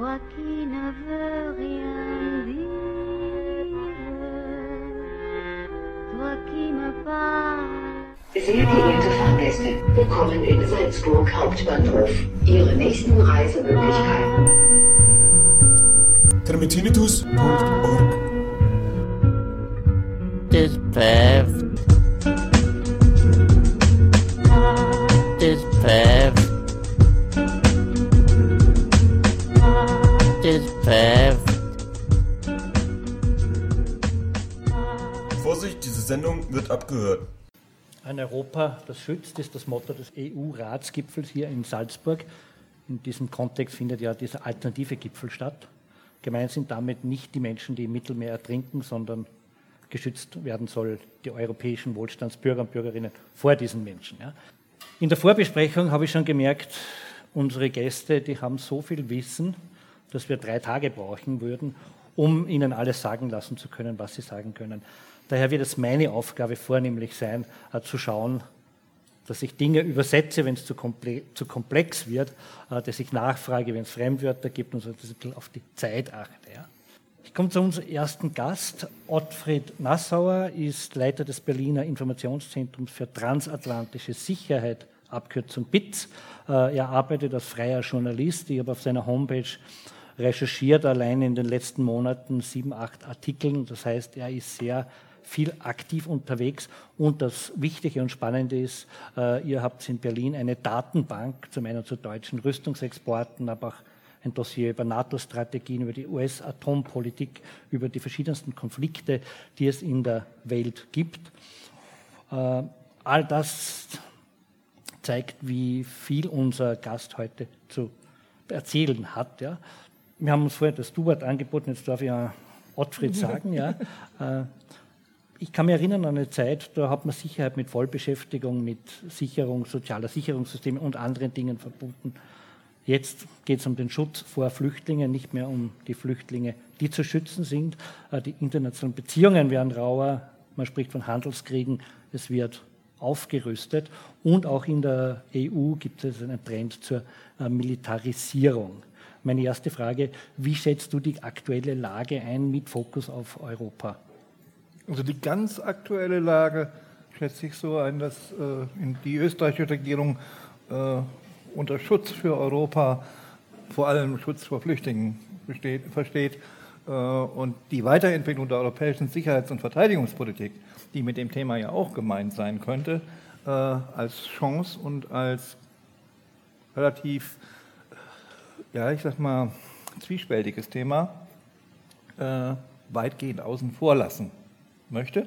toi qui ne veux rien dire, toi qui me parles. Sehr geehrte Fahrgäste, willkommen in Salzburg Hauptbahnhof. Ihre nächsten Reisemöglichkeiten. termitinitus.org This path. Abgehört. Ein Europa, das schützt, ist das Motto des EU-Ratsgipfels hier in Salzburg. In diesem Kontext findet ja dieser alternative Gipfel statt. Gemeint sind damit nicht die Menschen, die im Mittelmeer ertrinken, sondern geschützt werden soll die europäischen Wohlstandsbürger und Bürgerinnen vor diesen Menschen. Ja. In der Vorbesprechung habe ich schon gemerkt, unsere Gäste, die haben so viel Wissen, dass wir drei Tage brauchen würden, um ihnen alles sagen lassen zu können, was sie sagen können. Daher wird es meine Aufgabe vornehmlich sein, äh, zu schauen, dass ich Dinge übersetze, wenn es zu, komple zu komplex wird, äh, dass ich nachfrage, wenn es Fremdwörter gibt und so, dass ich ein bisschen auf die Zeit achte. Ich komme zu unserem ersten Gast. Ottfried Nassauer ist Leiter des Berliner Informationszentrums für transatlantische Sicherheit, Abkürzung BITS. Äh, Er arbeitet als freier Journalist. Ich habe auf seiner Homepage recherchiert, allein in den letzten Monaten sieben, acht Artikeln. Das heißt, er ist sehr viel aktiv unterwegs. Und das Wichtige und Spannende ist, äh, ihr habt in Berlin eine Datenbank, zum einen zu deutschen Rüstungsexporten, aber auch ein Dossier über NATO-Strategien, über die US-Atompolitik, über die verschiedensten Konflikte, die es in der Welt gibt. Äh, all das zeigt, wie viel unser Gast heute zu erzählen hat. Ja. Wir haben uns vorher das Du-Wort angeboten, jetzt darf ich ja Ottfried sagen. Ja. Ich kann mich erinnern an eine Zeit, da hat man Sicherheit mit Vollbeschäftigung, mit Sicherung, sozialer Sicherungssysteme und anderen Dingen verbunden. Jetzt geht es um den Schutz vor Flüchtlingen, nicht mehr um die Flüchtlinge, die zu schützen sind. Äh, Die internationalen Beziehungen werden rauer, man spricht von Handelskriegen, es wird aufgerüstet und auch in der EU gibt es einen Trend zur äh, Militarisierung. Meine erste Frage, wie schätzt du die aktuelle Lage ein mit Fokus auf Europa? Also die ganz aktuelle Lage schätze ich so ein, dass äh, die österreichische Regierung äh, unter Schutz für Europa vor allem Schutz vor Flüchtlingen besteht, versteht äh, und die Weiterentwicklung der europäischen Sicherheits- und Verteidigungspolitik, die mit dem Thema ja auch gemeint sein könnte, äh, als Chance und als relativ, ja, ich sag mal, zwiespältiges Thema äh, weitgehend außen vor lassen möchte, äh,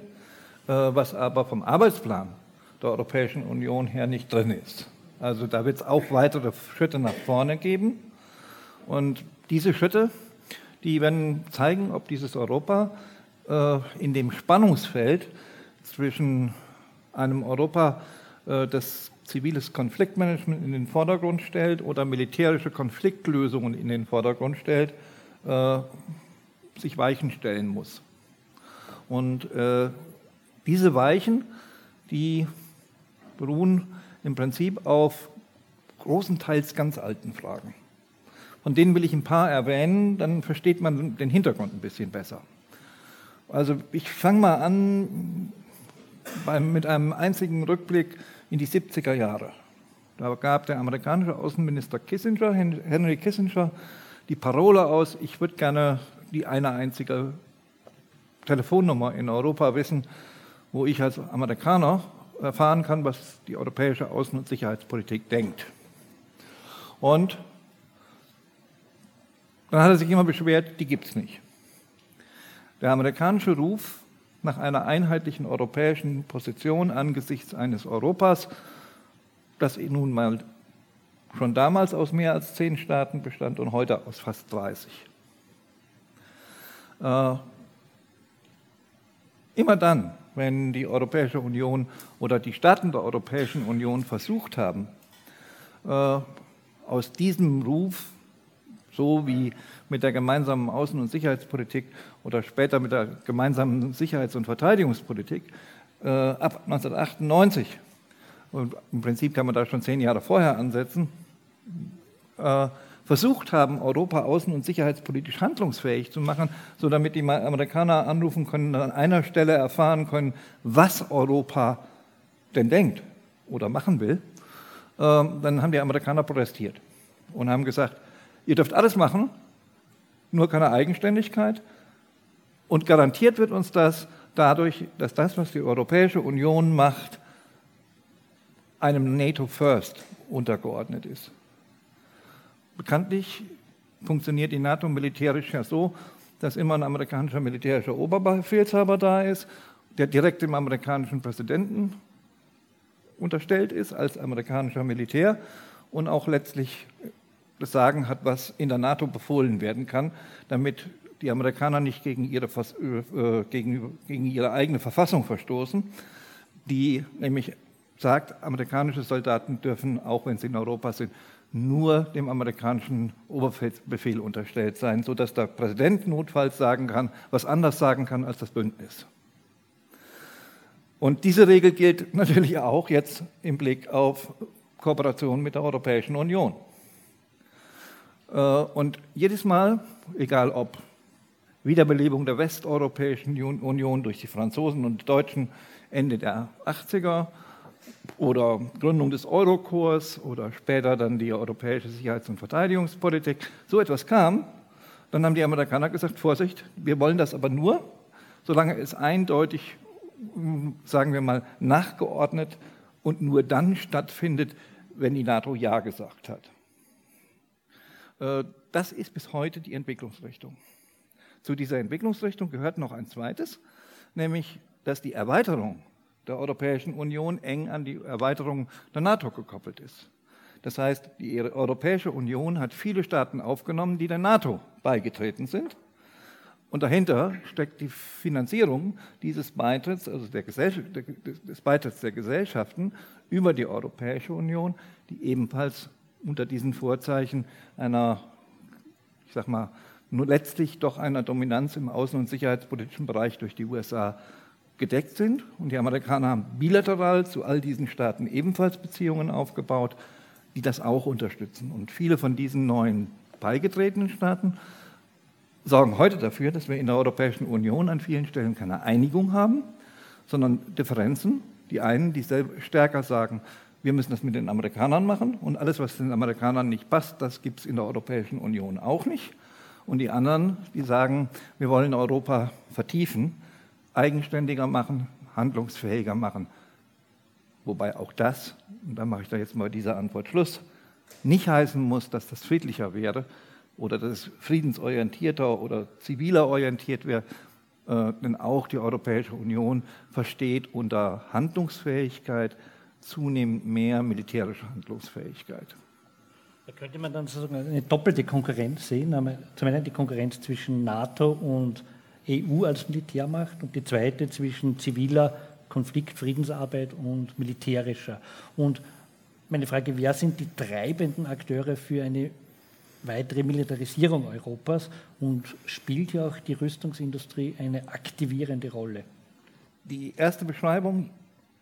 was aber vom Arbeitsplan der Europäischen Union her nicht drin ist. Also da wird es auch weitere Schritte nach vorne geben. Und diese Schritte, die werden zeigen, ob dieses Europa äh, in dem Spannungsfeld zwischen einem Europa, äh, das ziviles Konfliktmanagement in den Vordergrund stellt oder militärische Konfliktlösungen in den Vordergrund stellt, sich Weichen stellen muss. Und äh, diese Weichen, die beruhen im Prinzip auf großenteils ganz alten Fragen. Von denen will ich ein paar erwähnen, dann versteht man den Hintergrund ein bisschen besser. Also ich fange mal an beim, mit einem einzigen Rückblick in die 70er Jahre. Da gab der amerikanische Außenminister Kissinger, Henry Kissinger, die Parole aus, ich würde gerne die eine einzige Telefonnummer in Europa wissen, wo ich als Amerikaner erfahren kann, was die europäische Außen- und Sicherheitspolitik denkt. Und dann hat er sich immer beschwert, die gibt es nicht. Der amerikanische Ruf nach einer einheitlichen europäischen Position angesichts eines Europas, das nun mal schon damals aus mehr als zehn Staaten bestand und heute aus fast 30. Äh, immer dann, wenn die Europäische Union oder die Staaten der Europäischen Union versucht haben, äh, aus diesem Ruf, so wie mit der gemeinsamen Außen- und Sicherheitspolitik oder später mit der gemeinsamen Sicherheits- und Verteidigungspolitik, äh, ab 1998, und im Prinzip kann man da schon zehn Jahre vorher ansetzen, äh, versucht haben, Europa außen- und sicherheitspolitisch handlungsfähig zu machen, so damit die Amerikaner anrufen können, an einer Stelle erfahren können, was Europa denn denkt oder machen will, ähm, dann haben die Amerikaner protestiert und haben gesagt, ihr dürft alles machen, nur keine Eigenständigkeit. Und garantiert wird uns das dadurch, dass das, was die Europäische Union macht, einem NATO First untergeordnet ist. Bekanntlich funktioniert die NATO militärisch ja so, dass immer ein amerikanischer militärischer Oberbefehlshaber da ist, der direkt dem amerikanischen Präsidenten unterstellt ist als amerikanischer Militär und auch letztlich das Sagen hat, was in der NATO befohlen werden kann, damit die Amerikaner nicht gegen ihre, äh, gegen, gegen ihre eigene Verfassung verstoßen, die nämlich sagt, amerikanische Soldaten dürfen, auch wenn sie in Europa sind, nur dem amerikanischen Oberbefehl unterstellt sein, sodass der Präsident notfalls sagen kann, was anders sagen kann als das Bündnis. Und diese Regel gilt natürlich auch jetzt im Blick auf Kooperation mit der Europäischen Union. Äh, und jedes Mal, egal ob Wiederbelebung der Westeuropäischen Union durch die Franzosen und Deutschen Ende der 80er oder Gründung des Eurokorps oder später dann die europäische Sicherheits- und Verteidigungspolitik, so etwas kam, dann haben die Amerikaner gesagt, Vorsicht, wir wollen das aber nur, solange es eindeutig, sagen wir mal, nachgeordnet und nur dann stattfindet, wenn die NATO Ja gesagt hat. Äh, das ist bis heute die Entwicklungsrichtung. Zu dieser Entwicklungsrichtung gehört noch ein zweites, nämlich dass die Erweiterung der Europäischen Union eng an die Erweiterung der NATO gekoppelt ist. Das heißt, die Europäische Union hat viele Staaten aufgenommen, die der NATO beigetreten sind. Und dahinter steckt die Finanzierung dieses Beitritts, also des Beitritts der Gesellschaften über die Europäische Union, die ebenfalls unter diesen Vorzeichen einer, ich sag mal, nur letztlich doch einer Dominanz im außen- und sicherheitspolitischen Bereich durch die USA gedeckt sind. Und die Amerikaner haben bilateral zu all diesen Staaten ebenfalls Beziehungen aufgebaut, die das auch unterstützen. Und viele von diesen neuen beigetretenen Staaten sorgen heute dafür, dass wir in der Europäischen Union an vielen Stellen keine Einigung haben, sondern Differenzen. Die einen, die stärker sagen, wir müssen das mit den Amerikanern machen und alles, was den Amerikanern nicht passt, das gibt es in der Europäischen Union auch nicht und die anderen, die sagen, wir wollen Europa vertiefen, eigenständiger machen, handlungsfähiger machen. Wobei auch das, und da mache ich da jetzt mal diese Antwort Schluss, nicht heißen muss, dass das friedlicher wäre oder dass es friedensorientierter oder ziviler orientiert wäre, äh, denn auch die Europäische Union versteht unter Handlungsfähigkeit zunehmend mehr militärische Handlungsfähigkeit. Da könnte man dann sozusagen eine doppelte Konkurrenz sehen. Zum einen die Konkurrenz zwischen NATO und EU als Militärmacht und die zweite zwischen ziviler Konflikt, Friedensarbeit und militärischer. Und meine Frage, wer sind die treibenden Akteure für eine weitere Militarisierung Europas und spielt ja auch die Rüstungsindustrie eine aktivierende Rolle? Die erste Beschreibung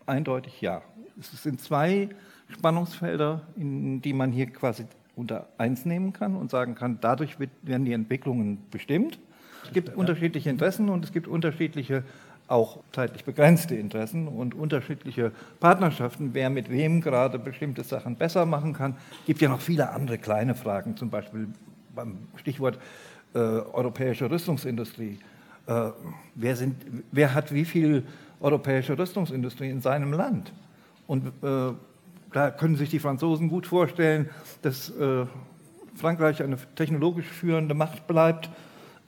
eindeutig ja. Es sind zwei Spannungsfelder, in die man hier quasi unter eins nehmen kann und sagen kann, dadurch werden die Entwicklungen bestimmt. Es gibt unterschiedliche Interessen und es gibt unterschiedliche, auch zeitlich begrenzte Interessen und unterschiedliche Partnerschaften, wer mit wem gerade bestimmte Sachen besser machen kann. Es gibt ja noch viele andere kleine Fragen, zum Beispiel beim Stichwort äh, europäische Rüstungsindustrie. Äh, wer, sind, wer hat wie viel europäische Rüstungsindustrie in seinem Land? Und äh, da können sich die Franzosen gut vorstellen, dass äh, Frankreich eine technologisch führende Macht bleibt,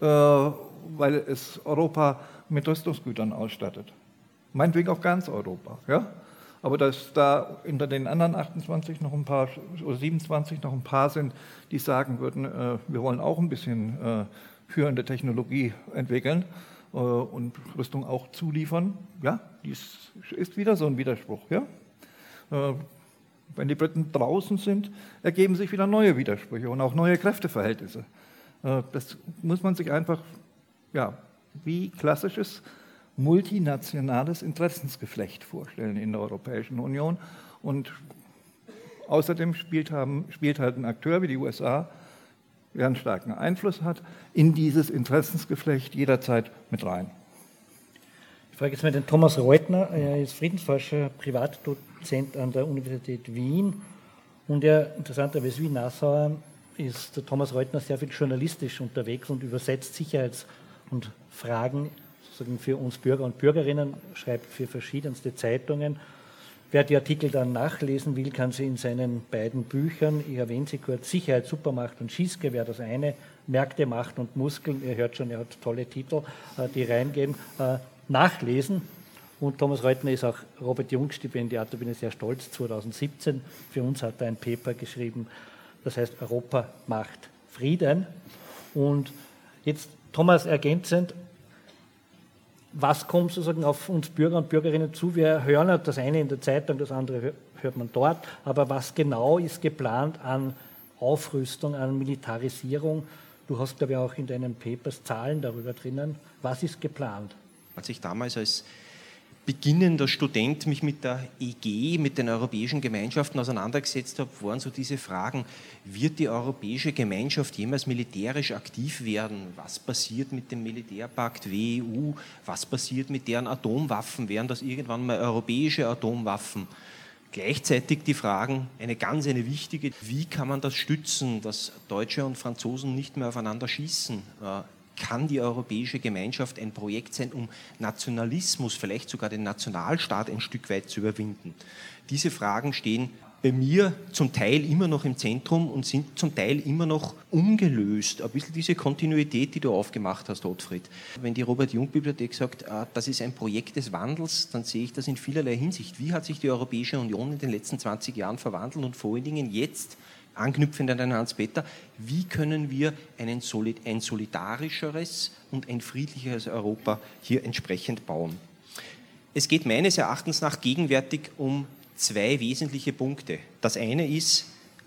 weil es Europa mit Rüstungsgütern ausstattet. Meinetwegen auch ganz Europa. Ja? Aber dass da unter den anderen 28 noch ein paar oder 27 noch ein paar sind, die sagen würden, äh, wir wollen auch ein bisschen äh, führende Technologie entwickeln äh, und Rüstung auch zuliefern, ja, dies ist wieder so ein Widerspruch. Ja? Äh, wenn die Briten draußen sind, ergeben sich wieder neue Widersprüche und auch neue Kräfteverhältnisse. Äh, das muss man sich einfach, ja, wie klassisches multinationales Interessensgeflecht vorstellen in der Europäischen Union. Und außerdem spielt, haben, spielt halt ein Akteur wie die USA ganz starken Einfluss hat, in dieses Interessensgeflecht jederzeit mit rein. Ich frage jetzt mal den Thomas Reutner, er ist Friedensforscher, Privatdozent an der Universität Wien und er, interessanterweise wie Nassauer, ist Thomas Reutner sehr viel journalistisch unterwegs und übersetzt Sicherheits- und Fragen sozusagen für uns Bürger und Bürgerinnen, schreibt für verschiedenste Zeitungen. Wer die Artikel dann nachlesen will, kann sie in seinen beiden Büchern, ich erwähne sie kurz, Sicherheit, Supermacht und Schießgewehr, das eine, Märkte, Macht und Muskeln, ihr hört schon, er hat tolle Titel, äh, die reingehen, äh, nachlesen. Und Thomas Reutner ist auch Robert Jung Stipendiat, da bin ich sehr stolz, 2017. Für uns hat er ein Paper geschrieben, das heißt Europa macht Frieden. Und jetzt, Thomas, ergänzend, was kommt sozusagen auf uns Bürger und Bürgerinnen zu? Wir hören das eine in der Zeitung, das andere hört man dort, aber was genau ist geplant an Aufrüstung, an Militarisierung? Du hast, glaube ich, auch in deinen Papers Zahlen darüber drinnen. Was ist geplant? Als ich damals als beginnender Student mich mit der EG, mit den europäischen Gemeinschaften auseinandergesetzt habe, waren so diese Fragen, wird die europäische Gemeinschaft jemals militärisch aktiv werden? Was passiert mit dem Militärpakt WEU? Was passiert mit deren Atomwaffen? Wären das irgendwann mal europäische Atomwaffen? Gleichzeitig die Fragen, eine ganz eine wichtige, wie kann man das stützen, dass Deutsche und Franzosen nicht mehr aufeinander schießen? Kann die europäische Gemeinschaft ein Projekt sein, um Nationalismus, vielleicht sogar den Nationalstaat ein Stück weit zu überwinden? Diese Fragen stehen bei mir zum Teil immer noch im Zentrum und sind zum Teil immer noch ungelöst. Ein bisschen diese Kontinuität, die du aufgemacht hast, Ottfried. Wenn die Robert-Jung-Bibliothek sagt, ah, das ist ein Projekt des Wandels, dann sehe ich das in vielerlei Hinsicht. Wie hat sich die Europäische Union in den letzten 20 Jahren verwandelt und vor allen Dingen jetzt anknüpfend an den Hans-Peter, wie können wir Solid, ein solidarischeres und ein friedlicheres Europa hier entsprechend bauen? Es geht meines Erachtens nach gegenwärtig um zwei wesentliche Punkte. Das eine ist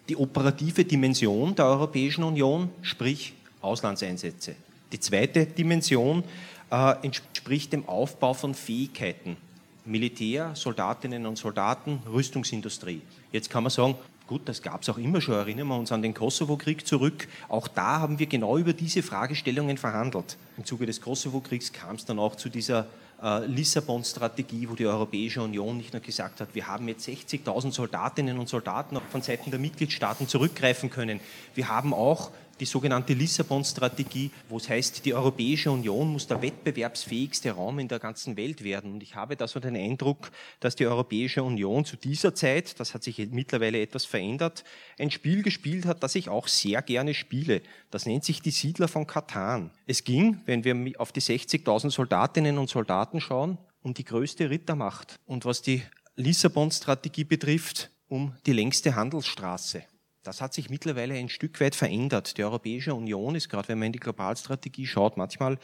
die operative Dimension der Europäischen Union, sprich Auslandseinsätze. Die zweite Dimension äh, entspricht dem Aufbau von Fähigkeiten. Militär, Soldatinnen und Soldaten, Rüstungsindustrie. Jetzt kann man sagen, Gut, das gab es auch immer schon. Erinnern wir uns an den Kosovo-Krieg zurück. Auch da haben wir genau über diese Fragestellungen verhandelt. Im Zuge des Kosovo-Kriegs kam es dann auch zu dieser äh, Lissabon-Strategie, wo die Europäische Union nicht nur gesagt hat, wir haben jetzt 60.000 Soldatinnen und Soldaten von Seiten der Mitgliedstaaten zurückgreifen können. Wir haben auch die sogenannte Lissabon-Strategie, wo es heißt, die Europäische Union muss der wettbewerbsfähigste Raum in der ganzen Welt werden. Und ich habe da so den Eindruck, dass die Europäische Union zu dieser Zeit, das hat sich mittlerweile etwas verändert, ein Spiel gespielt hat, das ich auch sehr gerne spiele. Das nennt sich die Siedler von Katan. Es ging, wenn wir auf die 60.000 Soldatinnen und Soldaten schauen, um die größte Rittermacht. Und was die Lissabon-Strategie betrifft, um die längste Handelsstraße. Das hat sich mittlerweile ein Stück weit verändert. Die Europäische Union ist, gerade wenn man in die Globalstrategie schaut, manchmal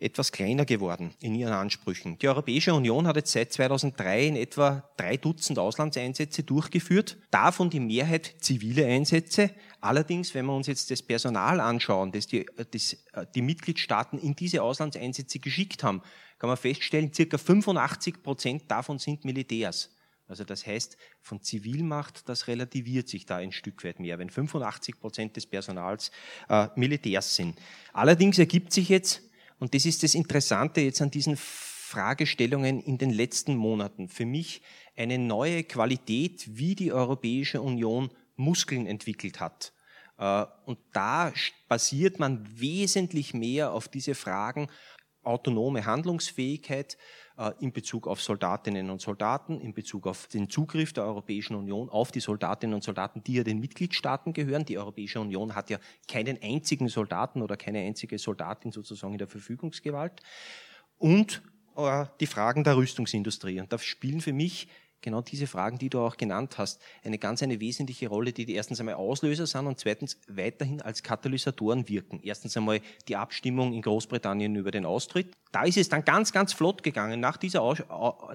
etwas kleiner geworden in ihren Ansprüchen. Die Europäische Union hat jetzt seit 2003 in etwa drei Dutzend Auslandseinsätze durchgeführt, davon die Mehrheit zivile Einsätze. Allerdings, wenn wir uns jetzt das Personal anschauen, das die, das die Mitgliedstaaten in diese Auslandseinsätze geschickt haben, kann man feststellen, circa 85 Prozent davon sind Militärs. Also das heißt, von Zivilmacht, das relativiert sich da ein Stück weit mehr, wenn 85 Prozent des Personals äh, Militärs sind. Allerdings ergibt sich jetzt, und das ist das Interessante jetzt an diesen Fragestellungen in den letzten Monaten, für mich eine neue Qualität, wie die Europäische Union Muskeln entwickelt hat. Äh, und da basiert man wesentlich mehr auf diese Fragen autonome Handlungsfähigkeit, äh, in Bezug auf Soldatinnen und Soldaten, in Bezug auf den Zugriff der Europäischen Union auf die Soldatinnen und Soldaten, die ja den Mitgliedstaaten gehören. Die Europäische Union hat ja keinen einzigen Soldaten oder keine einzige Soldatin sozusagen in der Verfügungsgewalt. Und äh, die Fragen der Rüstungsindustrie. Und da spielen für mich genau diese Fragen, die du auch genannt hast, eine ganz eine wesentliche Rolle, die, die erstens einmal Auslöser sind und zweitens weiterhin als Katalysatoren wirken. Erstens einmal die Abstimmung in Großbritannien über den Austritt. Da ist es dann ganz, ganz flott gegangen nach dieser, Aus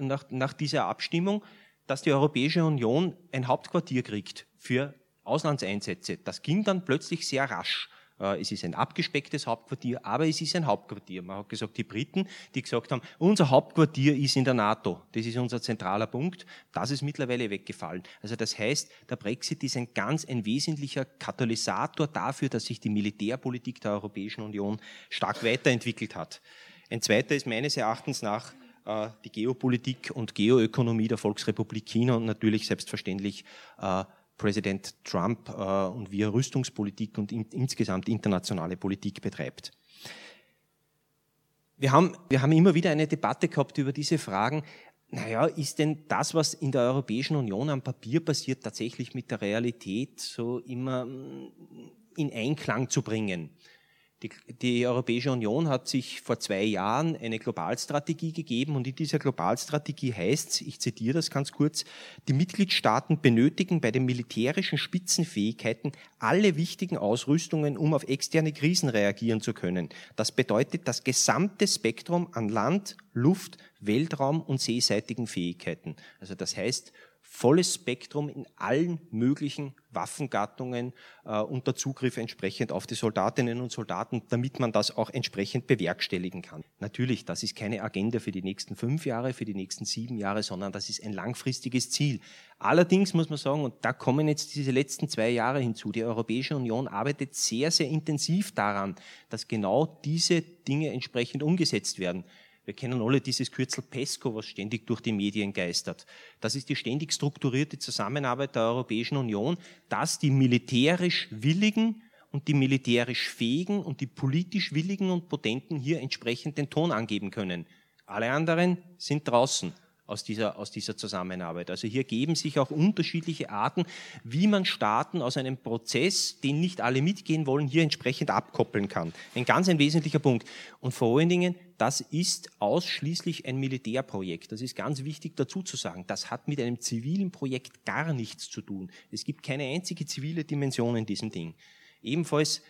nach, nach dieser Abstimmung, dass die Europäische Union ein Hauptquartier kriegt für Auslandseinsätze. Das ging dann plötzlich sehr rasch. Äh, es ist ein abgespecktes Hauptquartier, aber es ist ein Hauptquartier. Man hat gesagt, die Briten, die gesagt haben, unser Hauptquartier ist in der NATO. Das ist unser zentraler Punkt. Das ist mittlerweile weggefallen. Also das heißt, der Brexit ist ein ganz ein wesentlicher Katalysator dafür, dass sich die Militärpolitik der Europäischen Union stark weiterentwickelt hat. Ein zweiter ist meines Erachtens nach äh, die Geopolitik und Geoökonomie der Volksrepublik China und natürlich selbstverständlich äh, Präsident Trump äh, und wie er Rüstungspolitik und in, insgesamt internationale Politik betreibt. Wir haben, wir haben immer wieder eine Debatte gehabt über diese Fragen. Naja, ist denn das, was in der Europäischen Union am Papier passiert, tatsächlich mit der Realität so immer mm, in Einklang zu bringen? Die, die, Europäische Union hat sich vor zwei Jahren eine Globalstrategie gegeben und in dieser Globalstrategie heißt, ich zitiere das ganz kurz, die Mitgliedstaaten benötigen bei den militärischen Spitzenfähigkeiten alle wichtigen Ausrüstungen, um auf externe Krisen reagieren zu können. Das bedeutet das gesamte Spektrum an Land, Luft, Weltraum und seeseitigen Fähigkeiten. Also das heißt, volles Spektrum in allen möglichen Waffengattungen äh, unter Zugriff entsprechend auf die Soldatinnen und Soldaten, damit man das auch entsprechend bewerkstelligen kann. Natürlich, das ist keine Agenda für die nächsten fünf Jahre, für die nächsten sieben Jahre, sondern das ist ein langfristiges Ziel. Allerdings muss man sagen, und da kommen jetzt diese letzten zwei Jahre hinzu, die Europäische Union arbeitet sehr, sehr intensiv daran, dass genau diese Dinge entsprechend umgesetzt werden. Wir kennen alle dieses Kürzel PESCO, was ständig durch die Medien geistert. Das ist die ständig strukturierte Zusammenarbeit der Europäischen Union, dass die militärisch Willigen und die militärisch Fähigen und die politisch Willigen und Potenten hier entsprechend den Ton angeben können. Alle anderen sind draußen aus dieser, aus dieser Zusammenarbeit. Also hier geben sich auch unterschiedliche Arten, wie man Staaten aus einem Prozess, den nicht alle mitgehen wollen, hier entsprechend abkoppeln kann. Ein ganz ein wesentlicher Punkt. Und vor allen Dingen, das ist ausschließlich ein Militärprojekt. Das ist ganz wichtig dazu zu sagen. Das hat mit einem zivilen Projekt gar nichts zu tun. Es gibt keine einzige zivile Dimension in diesem Ding. Ebenfalls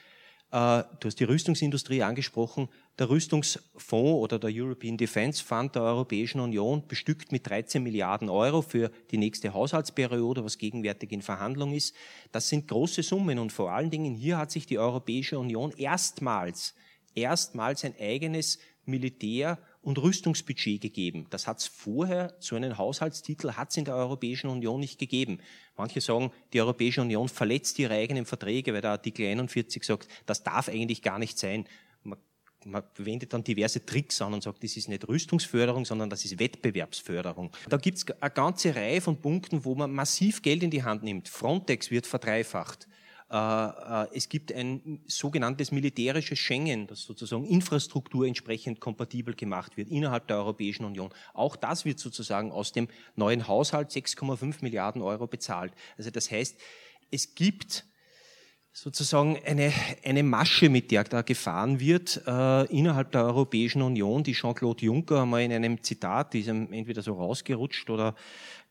du hast die Rüstungsindustrie angesprochen. Der Rüstungsfonds oder der European Defence Fund der Europäischen Union bestückt mit 13 Milliarden Euro für die nächste Haushaltsperiode, was gegenwärtig in Verhandlung ist. Das sind große Summen und vor allen Dingen hier hat sich die Europäische Union erstmals, erstmals ein eigenes Militär- und Rüstungsbudget gegeben. Das hat es vorher, so einen Haushaltstitel hat es in der Europäischen Union nicht gegeben. Manche sagen, die Europäische Union verletzt ihre eigenen Verträge, weil der Artikel 41 sagt, das darf eigentlich gar nicht sein. Man, man wendet dann diverse Tricks an und sagt, das ist nicht Rüstungsförderung, sondern das ist Wettbewerbsförderung. Da gibt es eine ganze Reihe von Punkten, wo man massiv Geld in die Hand nimmt. Frontex wird verdreifacht. Äh, äh, es gibt ein sogenanntes militärisches Schengen, das sozusagen Infrastruktur entsprechend kompatibel gemacht wird innerhalb der Europäischen Union. Auch das wird sozusagen aus dem neuen Haushalt 6,5 Milliarden Euro bezahlt. Also das heißt, es gibt sozusagen eine, eine Masche, mit der da gefahren wird äh, innerhalb der Europäischen Union, die Jean-Claude Juncker einmal in einem Zitat, die ist entweder so rausgerutscht oder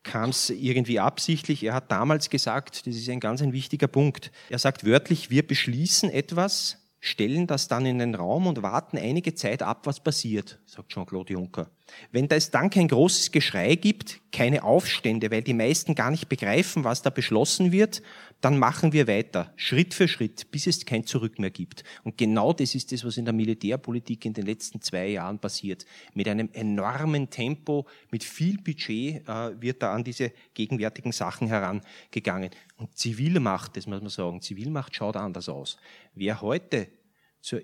kam es irgendwie absichtlich. Er hat damals gesagt, das ist ein ganz ein wichtiger Punkt. Er sagt wörtlich, wir beschließen etwas, stellen das dann in den Raum und warten einige Zeit ab, was passiert, sagt Jean-Claude Juncker. Wenn es dann kein großes Geschrei gibt, keine Aufstände, weil die meisten gar nicht begreifen, was da beschlossen wird, dann machen wir weiter, Schritt für Schritt, bis es kein Zurück mehr gibt. Und genau das ist das, was in der Militärpolitik in den letzten zwei Jahren passiert. Mit einem enormen Tempo, mit viel Budget äh, wird da an diese gegenwärtigen Sachen herangegangen. Und Zivilmacht, das muss man sagen, Zivilmacht schaut anders aus. Wer heute zur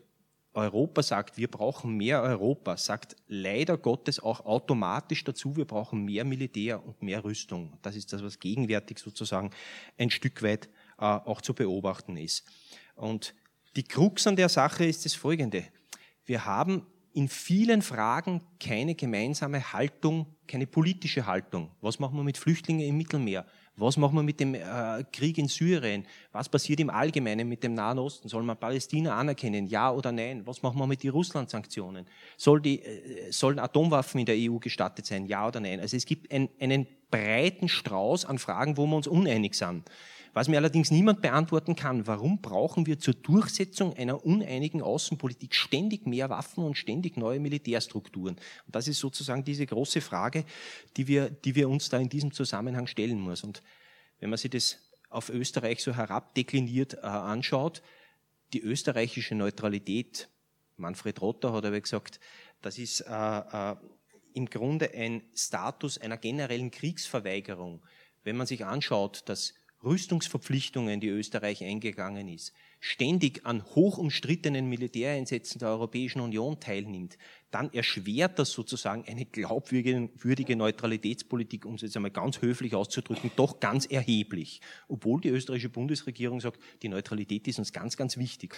Europa sagt, wir brauchen mehr Europa, sagt leider Gottes auch automatisch dazu, wir brauchen mehr Militär und mehr Rüstung. Das ist das, was gegenwärtig sozusagen ein Stück weit äh, auch zu beobachten ist. Und die Krux an der Sache ist das folgende. Wir haben in vielen Fragen keine gemeinsame Haltung, keine politische Haltung. Was machen wir mit Flüchtlingen im Mittelmeer? Was machen wir mit dem äh, Krieg in Syrien? Was passiert im Allgemeinen mit dem Nahen Osten? Soll man Palästina anerkennen? Ja oder nein? Was machen wir mit den Russland-Sanktionen? Soll äh, sollen Atomwaffen in der EU gestattet sein? Ja oder nein? Also es gibt ein, einen breiten Strauß an Fragen, wo wir uns uneinig sind. Was mir allerdings niemand beantworten kann, warum brauchen wir zur Durchsetzung einer uneinigen Außenpolitik ständig mehr Waffen und ständig neue Militärstrukturen? Und das ist sozusagen diese große Frage, die wir, die wir uns da in diesem Zusammenhang stellen muss. Und wenn man sich das auf Österreich so herabdekliniert äh, anschaut, die österreichische Neutralität, Manfred Rotter hat aber gesagt, das ist äh, äh, im Grunde ein Status einer generellen Kriegsverweigerung. Wenn man sich anschaut, dass Rüstungsverpflichtungen, die Österreich eingegangen ist, ständig an hoch umstrittenen Militäreinsätzen der Europäischen Union teilnimmt, dann erschwert das sozusagen eine glaubwürdige Neutralitätspolitik, um es jetzt einmal ganz höflich auszudrücken, doch ganz erheblich. Obwohl die österreichische Bundesregierung sagt, die Neutralität ist uns ganz, ganz wichtig.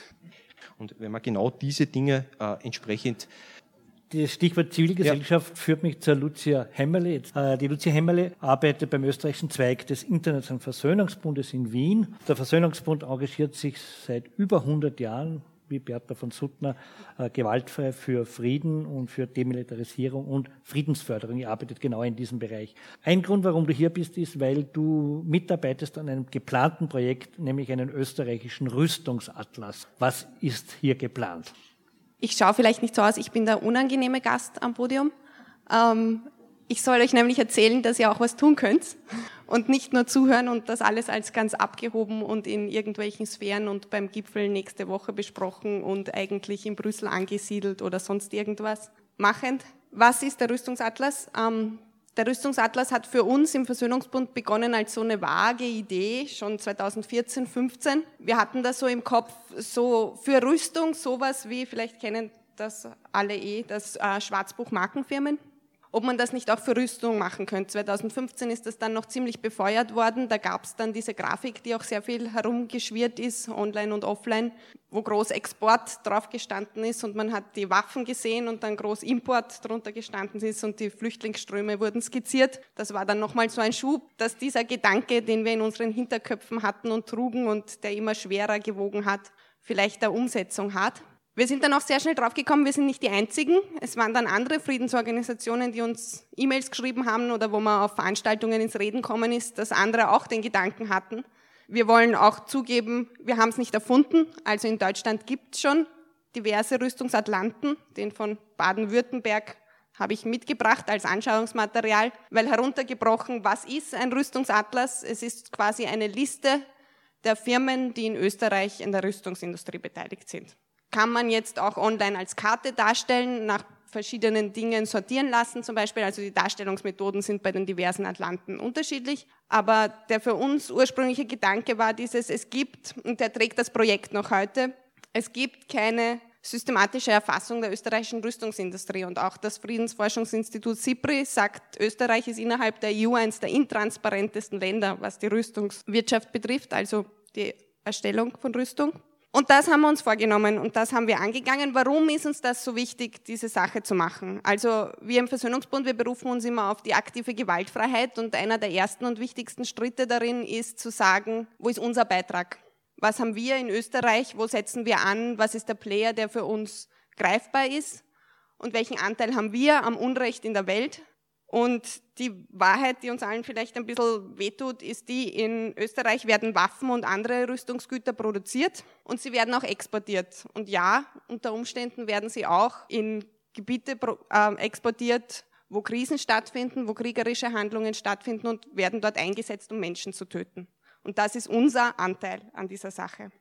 Und wenn man genau diese Dinge äh, entsprechend das Stichwort Zivilgesellschaft ja. führt mich zur Lucia Hemmerle. Äh, die Lucia Hemmerle arbeitet beim österreichischen Zweig des Internationalen Versöhnungsbundes in Wien. Der Versöhnungsbund engagiert sich seit über 100 Jahren, wie Bertha von Suttner, äh, gewaltfrei für Frieden und für Demilitarisierung und Friedensförderung. Ihr arbeitet genau in diesem Bereich. Ein Grund, warum du hier bist, ist, weil du mitarbeitest an einem geplanten Projekt, nämlich einen österreichischen Rüstungsatlas. Was ist hier geplant? Ich schaue vielleicht nicht so aus, ich bin der unangenehme Gast am Podium. Ähm, ich soll euch nämlich erzählen, dass ihr auch was tun könnt und nicht nur zuhören und das alles als ganz abgehoben und in irgendwelchen Sphären und beim Gipfel nächste Woche besprochen und eigentlich in Brüssel angesiedelt oder sonst irgendwas machend. Was ist der Rüstungsatlas? Ähm, der Rüstungsatlas hat für uns im Versöhnungsbund begonnen als so eine vage Idee, schon 2014, 15. Wir hatten das so im Kopf, so für Rüstung sowas wie, vielleicht kennen das alle eh, das äh, Schwarzbuch Markenfirmen ob man das nicht auch für Rüstung machen könnte. 2015 ist das dann noch ziemlich befeuert worden. Da gab es dann diese Grafik, die auch sehr viel herumgeschwirrt ist, online und offline, wo groß Export drauf gestanden ist und man hat die Waffen gesehen und dann groß Import drunter gestanden ist und die Flüchtlingsströme wurden skizziert. Das war dann nochmal so ein Schub, dass dieser Gedanke, den wir in unseren Hinterköpfen hatten und trugen und der immer schwerer gewogen hat, vielleicht der Umsetzung hat. Wir sind dann auch sehr schnell draufgekommen, wir sind nicht die Einzigen. Es waren dann andere Friedensorganisationen, die uns E-Mails geschrieben haben oder wo man auf Veranstaltungen ins Reden kommen ist, dass andere auch den Gedanken hatten. Wir wollen auch zugeben, wir haben es nicht erfunden. Also in Deutschland gibt es schon diverse Rüstungsatlanten. Den von Baden-Württemberg habe ich mitgebracht als Anschauungsmaterial, weil heruntergebrochen, was ist ein Rüstungsatlas? Es ist quasi eine Liste der Firmen, die in Österreich in der Rüstungsindustrie beteiligt sind kann man jetzt auch online als Karte darstellen, nach verschiedenen Dingen sortieren lassen zum Beispiel. Also die Darstellungsmethoden sind bei den diversen Atlanten unterschiedlich. Aber der für uns ursprüngliche Gedanke war dieses, es gibt, und der trägt das Projekt noch heute, es gibt keine systematische Erfassung der österreichischen Rüstungsindustrie. Und auch das Friedensforschungsinstitut SIPRI sagt, Österreich ist innerhalb der EU eines der intransparentesten Länder, was die Rüstungswirtschaft betrifft, also die Erstellung von Rüstung. Und das haben wir uns vorgenommen und das haben wir angegangen. Warum ist uns das so wichtig, diese Sache zu machen? Also wir im Versöhnungsbund, wir berufen uns immer auf die aktive Gewaltfreiheit und einer der ersten und wichtigsten Schritte darin ist zu sagen, wo ist unser Beitrag? Was haben wir in Österreich? Wo setzen wir an? Was ist der Player, der für uns greifbar ist? Und welchen Anteil haben wir am Unrecht in der Welt? Und die Wahrheit, die uns allen vielleicht ein bisschen wehtut, ist die, in Österreich werden Waffen und andere Rüstungsgüter produziert und sie werden auch exportiert. Und ja, unter Umständen werden sie auch in Gebiete äh, exportiert, wo Krisen stattfinden, wo kriegerische Handlungen stattfinden und werden dort eingesetzt, um Menschen zu töten. Und das ist unser Anteil an dieser Sache.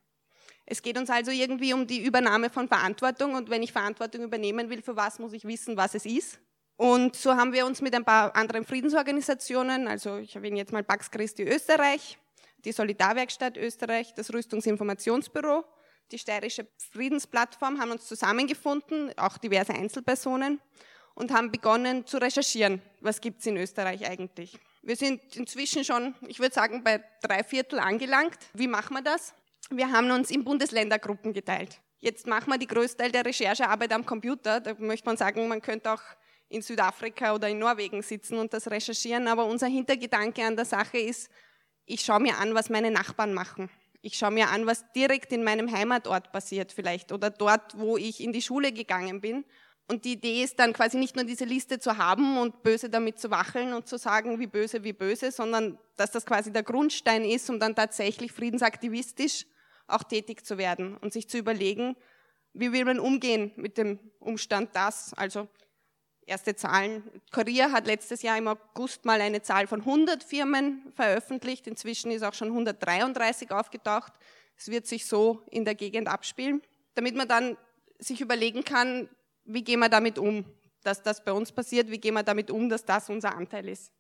Es geht uns also irgendwie um die Übernahme von Verantwortung und wenn ich Verantwortung übernehmen will, für was muss ich wissen, was es ist und so haben wir uns mit ein paar anderen Friedensorganisationen, also ich erwähne jetzt mal Pax Christi Österreich, die Solidarwerkstatt Österreich, das Rüstungsinformationsbüro, die Steirische Friedensplattform, haben uns zusammengefunden, auch diverse Einzelpersonen, und haben begonnen zu recherchieren, was gibt es in Österreich eigentlich. Wir sind inzwischen schon, ich würde sagen, bei drei Viertel angelangt. Wie machen wir das? Wir haben uns in Bundesländergruppen geteilt. Jetzt machen wir die größte Teil der Recherchearbeit am Computer. Da möchte man sagen, man könnte auch in Südafrika oder in Norwegen sitzen und das recherchieren, aber unser Hintergedanke an der Sache ist, ich schaue mir an, was meine Nachbarn machen. Ich schaue mir an, was direkt in meinem Heimatort passiert vielleicht oder dort, wo ich in die Schule gegangen bin. Und die Idee ist dann quasi nicht nur diese Liste zu haben und böse damit zu wacheln und zu sagen, wie böse, wie böse, sondern dass das quasi der Grundstein ist, um dann tatsächlich friedensaktivistisch auch tätig zu werden und sich zu überlegen, wie will man umgehen mit dem Umstand, dass, also erste Zahlen. Korea hat letztes Jahr im August mal eine Zahl von 100 Firmen veröffentlicht. Inzwischen ist auch schon 133 aufgetaucht. es wird sich so in der Gegend abspielen, damit man dann sich überlegen kann, wie gehen wir damit um, dass das bei uns passiert, wie gehen wir damit um, dass das unser Anteil ist.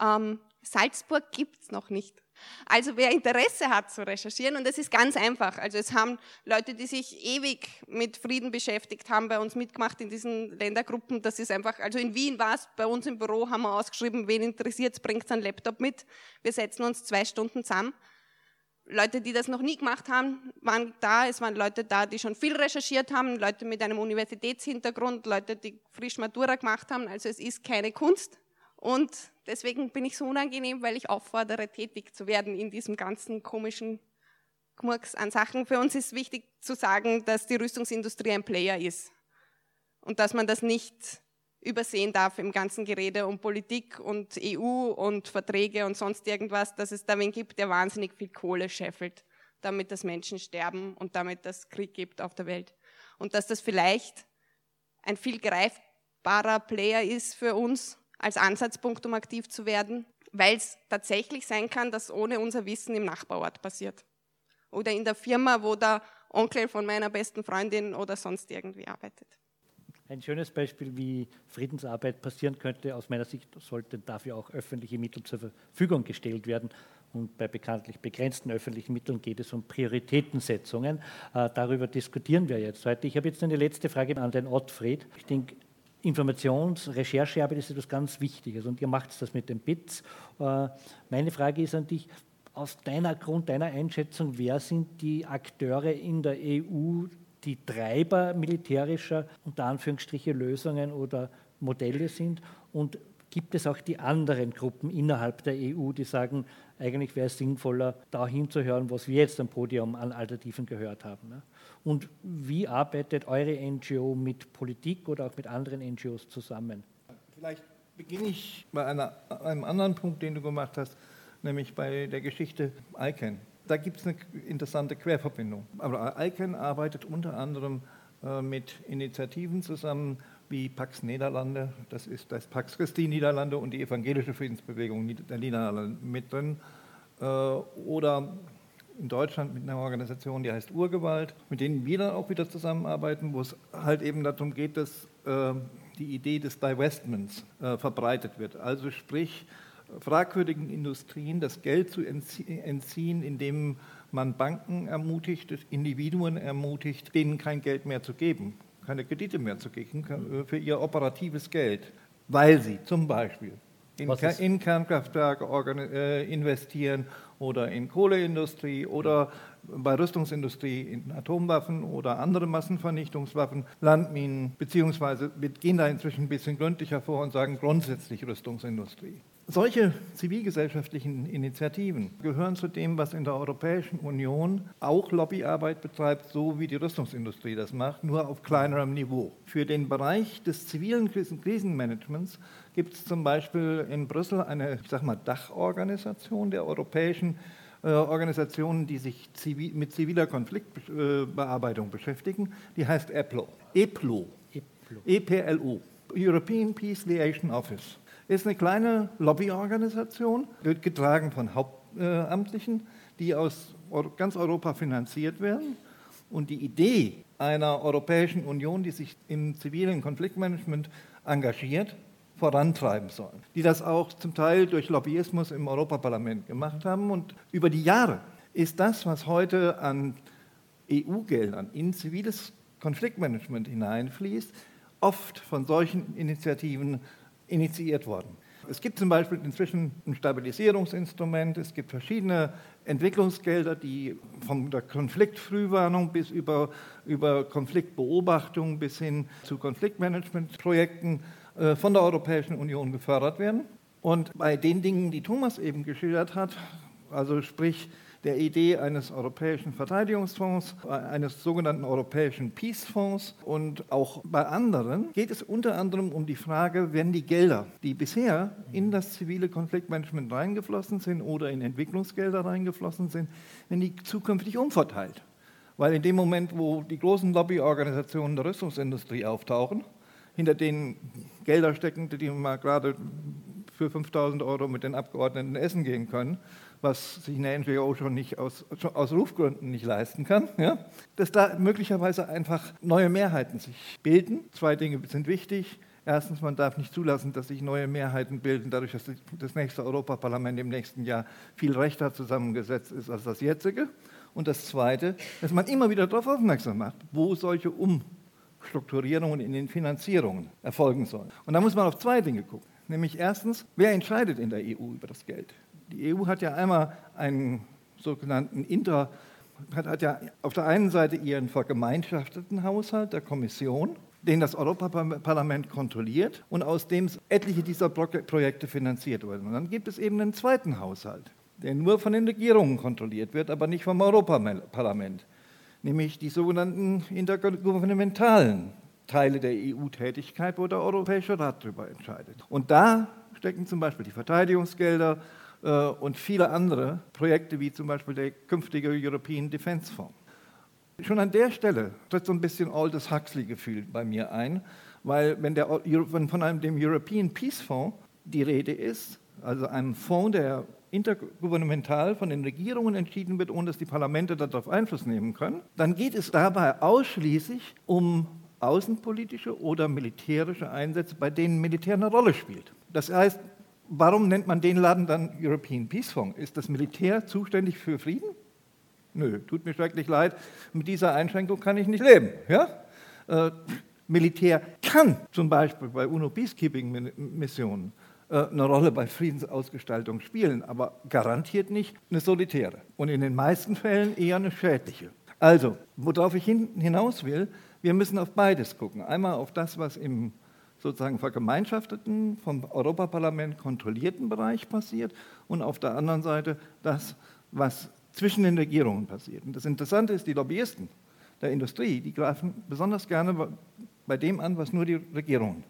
Ähm, Salzburg gibt's noch nicht. Also wer Interesse hat zu recherchieren, und das ist ganz einfach. Also es haben Leute, die sich ewig mit Frieden beschäftigt haben, bei uns mitgemacht in diesen Ländergruppen. Das ist einfach, also in Wien war es, bei uns im Büro haben wir ausgeschrieben, wen interessiert, bringt einen Laptop mit. Wir setzen uns zwei Stunden zusammen. Leute, die das noch nie gemacht haben, waren da. Es waren Leute da, die schon viel recherchiert haben, Leute mit einem Universitätshintergrund, Leute, die frisch Matura gemacht haben. Also es ist keine Kunst. Und deswegen bin ich so unangenehm, weil ich auffordere, tätig zu werden in diesem ganzen komischen Murks an Sachen. Für uns ist wichtig zu sagen, dass die Rüstungsindustrie ein Player ist. Und dass man das nicht übersehen darf im ganzen Gerede um Politik und EU und Verträge und sonst irgendwas, dass es da wen gibt, der wahnsinnig viel Kohle scheffelt, damit das Menschen sterben und damit das Krieg gibt auf der Welt. Und dass das vielleicht ein viel greifbarer Player ist für uns als Ansatzpunkt, um aktiv zu werden, weil es tatsächlich sein kann, dass ohne unser Wissen im Nachbarort passiert. Oder in der Firma, wo der Onkel von meiner besten Freundin oder sonst irgendwie arbeitet. Ein schönes Beispiel, wie Friedensarbeit passieren könnte, aus meiner Sicht sollten dafür auch öffentliche Mittel zur Verfügung gestellt werden. Und bei bekanntlich begrenzten öffentlichen Mitteln geht es um Prioritätensetzungen. Äh, darüber diskutieren wir jetzt heute. Ich habe jetzt eine letzte Frage an den Ottfried. Ich denke, Informations-, Recherchearbeit ist etwas ganz Wichtiges und ihr macht das mit den Bits. Äh, meine Frage ist an dich, aus deiner Grund, deiner Einschätzung, wer sind die Akteure in der EU, die Treiber militärischer, unter Anführungsstriche, Lösungen oder Modelle sind? Und gibt es auch die anderen Gruppen innerhalb der EU, die sagen, eigentlich wäre es sinnvoller, da hinzuhören, was wir jetzt am Podium an Alternativen gehört haben? Ne? Und wie arbeitet eure NGO mit Politik oder auch mit anderen NGOs zusammen? Vielleicht beginne ich bei einer, einem anderen Punkt, den du gemacht hast, nämlich bei der Geschichte ICANN da gibt es eine interessante Querverbindung. Aber ICANN arbeitet unter anderem äh, mit Initiativen zusammen wie Pax Niederlande, das ist das Pax Christi Niederlande und die Evangelische Friedensbewegung der Niederlande mit drin. Äh, oder in Deutschland mit einer Organisation, die heißt Urgewalt, mit denen wir dann auch wieder zusammenarbeiten, wo es halt eben darum geht, dass äh, die Idee des Divestments verbreitet wird. Also sprich, fragwürdigen Industrien das Geld zu entziehen, indem man Banken ermutigt, Individuen ermutigt, denen kein Geld mehr zu geben, keine Kredite mehr zu geben äh, für ihr operatives Geld, weil sie zum Beispiel in, in Kernkraftwerke äh, investieren oder in Kohleindustrie oder bei Rüstungsindustrie in Atomwaffen oder andere Massenvernichtungswaffen, Landminen, beziehungsweise wir gehen da inzwischen ein bisschen gründlicher vor und sagen grundsätzlich Rüstungsindustrie. Solche zivilgesellschaftlichen Initiativen gehören zu dem, was in der Europäischen Union auch Lobbyarbeit betreibt, so wie die Rüstungsindustrie das macht, nur auf kleinerem Niveau. Für den Bereich des zivilen Krisenmanagements gibt es zum Beispiel in Brüssel eine, ich sag mal, Dachorganisation der europäischen äh, Organisationen, die sich mit ziviler Konfliktbearbeitung beschäftigen. Die heißt EPLO. EPLO. EPLO. European Peace Liaison Office ist eine kleine Lobbyorganisation, wird getragen von Hauptamtlichen, die aus ganz Europa finanziert werden. Und die Idee einer Europäischen Union, die sich im zivilen Konfliktmanagement engagiert, vorantreiben sollen. Die das auch zum Teil durch Lobbyismus im Europaparlament gemacht haben. Und über die Jahre ist das, was heute an EU-Geldern in ziviles Konfliktmanagement hineinfließt, oft von solchen Initiativen initiiert worden. Es gibt zum Beispiel inzwischen ein Stabilisierungsinstrument, es gibt verschiedene Entwicklungsgelder, die von der Konfliktfrühwarnung bis über, über Konfliktbeobachtung bis hin zu Konfliktmanagementprojekten äh, von der Europäischen Union gefördert werden. Und bei den Dingen, die Thomas eben geschildert hat, also sprich der Idee eines europäischen Verteidigungsfonds, eines sogenannten europäischen Peace-Fonds und auch bei anderen geht es unter anderem um die Frage, wenn die Gelder, die bisher in das zivile Konfliktmanagement reingeflossen sind oder in Entwicklungsgelder reingeflossen sind, wenn die zukünftig umverteilt. Weil in dem Moment, wo die großen Lobbyorganisationen der Rüstungsindustrie auftauchen, hinter denen Gelder stecken, die man gerade für 5000 Euro mit den Abgeordneten essen gehen können, was sich eine NGO schon nicht aus, schon aus Rufgründen nicht leisten kann, ja, dass da möglicherweise einfach neue Mehrheiten sich bilden. Zwei Dinge sind wichtig. Erstens, man darf nicht zulassen, dass sich neue Mehrheiten bilden, dadurch, dass das nächste Europaparlament im nächsten Jahr viel rechter zusammengesetzt ist als das jetzige. Und das Zweite, dass man immer wieder darauf aufmerksam macht, wo solche Umstrukturierungen in den Finanzierungen erfolgen sollen. Und da muss man auf zwei Dinge gucken. Nämlich erstens, wer entscheidet in der EU über das Geld? Die EU hat ja einmal einen sogenannten Inter, hat, hat ja auf der einen Seite ihren vergemeinschafteten Haushalt der Kommission, den das Europaparlament kontrolliert und aus dem etliche dieser Projekte finanziert werden. Und dann gibt es eben einen zweiten Haushalt, der nur von den Regierungen kontrolliert wird, aber nicht vom Europaparlament, nämlich die sogenannten intergouvernementalen Teile der EU-Tätigkeit, wo der Europäische Rat darüber entscheidet. Und da stecken zum Beispiel die Verteidigungsgelder äh, und viele andere Projekte, wie zum Beispiel der künftige European Defence Fonds. Schon an der Stelle tritt so ein bisschen Aldous Huxley-Gefühl bei mir ein, weil wenn, der, wenn von einem, dem European Peace Fonds die Rede ist, also einem Fonds, der intergouvernemental von den Regierungen entschieden wird, ohne dass die Parlamente darauf Einfluss nehmen können, dann geht es dabei ausschließlich um außenpolitische oder militärische Einsätze, bei denen Militär eine Rolle spielt. Das heißt, warum nennt man den Laden dann European Peace Fonds? Ist das Militär zuständig für Frieden? Nö, tut mir schrecklich leid, mit dieser Einschränkung kann ich nicht leben. Ja? Äh, Militär kann zum Beispiel bei UNO-Peacekeeping-Missionen äh, eine Rolle bei Friedensausgestaltung spielen, aber garantiert nicht eine solitäre und in den meisten Fällen eher eine schädliche. Also, worauf ich hinaus will, wir müssen auf beides gucken. Einmal auf das, was im sozusagen vergemeinschafteten, vom Europaparlament kontrollierten Bereich passiert und auf der anderen Seite das, was zwischen den Regierungen passiert. Und das Interessante ist, die Lobbyisten der Industrie, die greifen besonders gerne bei dem an, was nur die Regierungen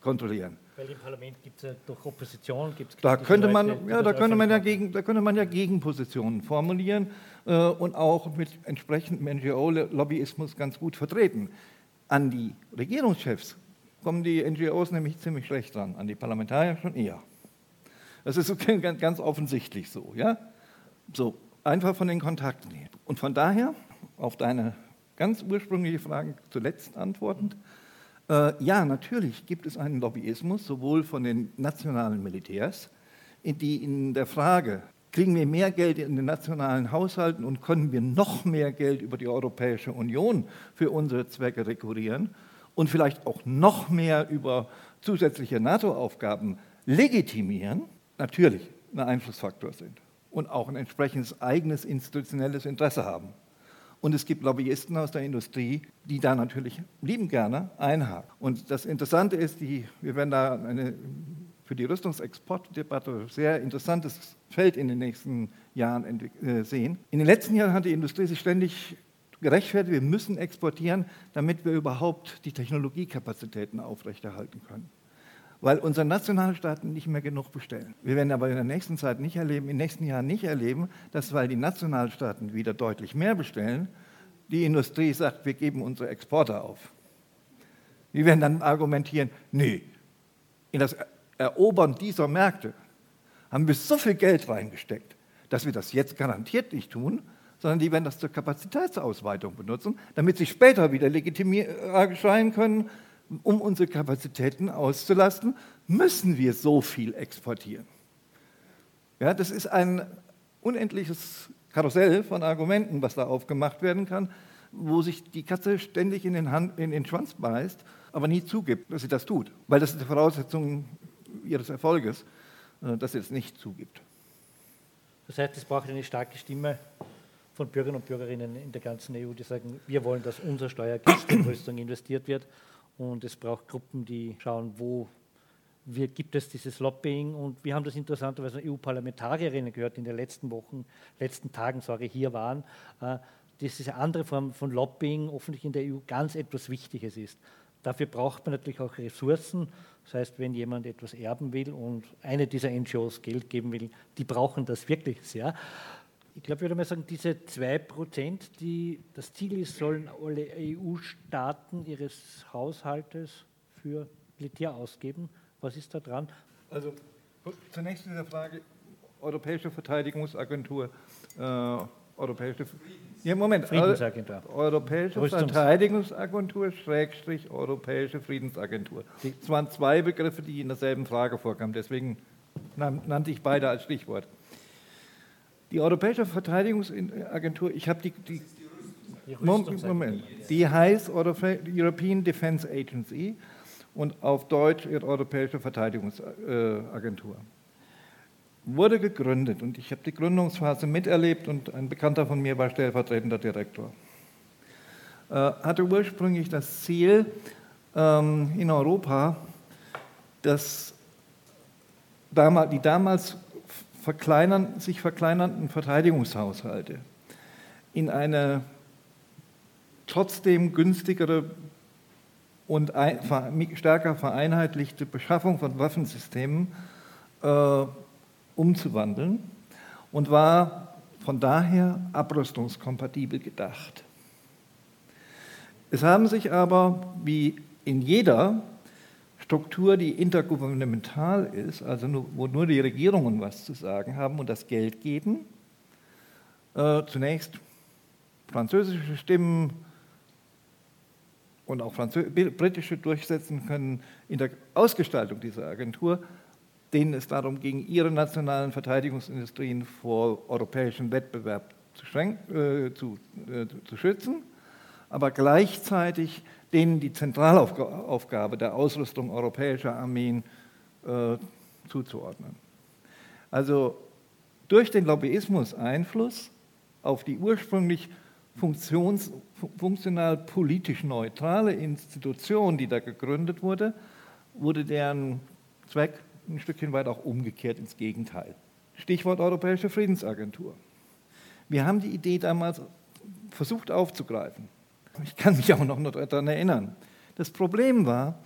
kontrollieren. Weil im Parlament gibt es ja durch Opposition gibt's da könnte man, Leute, ja, da könnte man ja gegen, da könnte man ja Gegenpositionen formulieren äh, und auch mit entsprechendem NGO-Lobbyismus ganz gut vertreten. An die Regierungschefs kommen die NGOs nämlich ziemlich schlecht dran, an die Parlamentarier schon eher. Das ist ganz offensichtlich so, ja? So, einfach von den Kontakten her. Und von daher, auf deine ganz ursprüngliche Frage zuletzt antwortend, äh, ja, natürlich gibt es einen Lobbyismus, sowohl von den nationalen Militärs, die in der Frage, kriegen wir mehr Geld in den nationalen Haushalten und können wir noch mehr Geld über die Europäische Union für unsere Zwecke rekurrieren und vielleicht auch noch mehr über zusätzliche NATO-Aufgaben legitimieren, natürlich ein Einflussfaktor sind und auch ein entsprechendes eigenes institutionelles Interesse haben. Und es gibt Lobbyisten aus der Industrie, die da natürlich lieben gerne einhaken. Und das Interessante ist, die, wir werden da eine, für die Rüstungsexportdebatte sehr interessantes Feld in den nächsten Jahren äh, sehen. In den letzten Jahren hat die Industrie sich ständig gerechtfertigt, wir müssen exportieren, damit wir überhaupt die Technologiekapazitäten aufrechterhalten können weil unsere Nationalstaaten nicht mehr genug bestellen. Wir werden aber in der nächsten Zeit nicht erleben, in den nächsten Jahren nicht erleben, dass, weil die Nationalstaaten wieder deutlich mehr bestellen, die Industrie sagt, wir geben unsere Exporte auf. Wir werden dann argumentieren, nee, in das Erobern dieser Märkte haben wir so viel Geld reingesteckt, dass wir das jetzt garantiert nicht tun, sondern die werden das zur Kapazitätsausweitung benutzen, damit sie später wieder legitimieren schreien können, um unsere Kapazitäten auszulasten, müssen wir so viel exportieren. Ja, das ist ein unendliches Karussell von Argumenten, was da aufgemacht werden kann, wo sich die Katze ständig in den, Hand, in den Schwanz beißt, aber nie zugibt, dass sie das tut, weil das ist die Voraussetzung ihres Erfolges, äh, dass sie es nicht zugibt. Das heißt, es braucht eine starke Stimme von Bürgern und Bürgerinnen in der ganzen EU, die sagen, wir wollen, dass unser Steuergeld in Rüstung investiert wird und es braucht Gruppen, die schauen, wo wir, gibt es dieses Lobbying. Und wir haben das interessanterweise EU-Parlamentarierinnen gehört, die in den letzten Wochen, letzten Tagen, sorry, hier waren, äh, dass diese andere Form von Lobbying offensichtlich in der EU ganz etwas Wichtiges ist. Dafür braucht man natürlich auch Ressourcen. Das heißt, wenn jemand etwas erben will und eine dieser NGOs Geld geben will, die brauchen das wirklich sehr ich glaube, ich würde mal sagen, diese 2 Prozent, die das Ziel ist, sollen alle EU-Staaten ihres Haushaltes für Militär ausgeben. Was ist da dran? Also zunächst zu der Frage Europäische Verteidigungsagentur, äh, Europäische ja, Moment, Friedensagentur. Europäische Rüstungs- Verteidigungsagentur, Schrägstrich Europäische Friedensagentur. Es waren zwei Begriffe, die in derselben Frage vorkamen, deswegen nan- nannte ich beide als Stichwort. Die Europäische Verteidigungsagentur, ich habe die, die Moment, Moment. Die heißt Europe- European Defense Agency und auf Deutsch Europäische Verteidigungsagentur. Wurde gegründet und ich habe die Gründungsphase miterlebt und ein Bekannter von mir war stellvertretender Direktor. Äh, hatte ursprünglich das Ziel, ähm, in Europa das, damal- die damals verkleinern, sich verkleinernden Verteidigungshaushalte in eine trotzdem günstigere und stärker vereinheitlichte Beschaffung von Waffensystemen äh, umzuwandeln und war von daher abrüstungskompatibel gedacht. Es haben sich aber, wie in jeder Struktur, die intergouvernemental ist, also nur, wo nur die Regierungen was zu sagen haben und das Geld geben, äh, zunächst französische Stimmen und auch Franzö britische durchsetzen können in der Ausgestaltung dieser Agentur, denen es darum ging, ihre nationalen Verteidigungsindustrien vor europäischem Wettbewerb zu, äh, zu, äh, zu schützen, aber gleichzeitig denen die Zentralaufgabe der Ausrüstung europäischer Armeen äh, zuzuordnen. Also durch den Lobbyismus Einfluss auf die ursprünglich funktions, funktional politisch neutrale Institution, die da gegründet wurde, wurde deren Zweck ein Stückchen weit auch umgekehrt ins Gegenteil. Stichwort Europäische Friedensagentur. Wir haben die Idee damals versucht aufzugreifen. Ich kann mich auch noch daran erinnern. Das Problem war,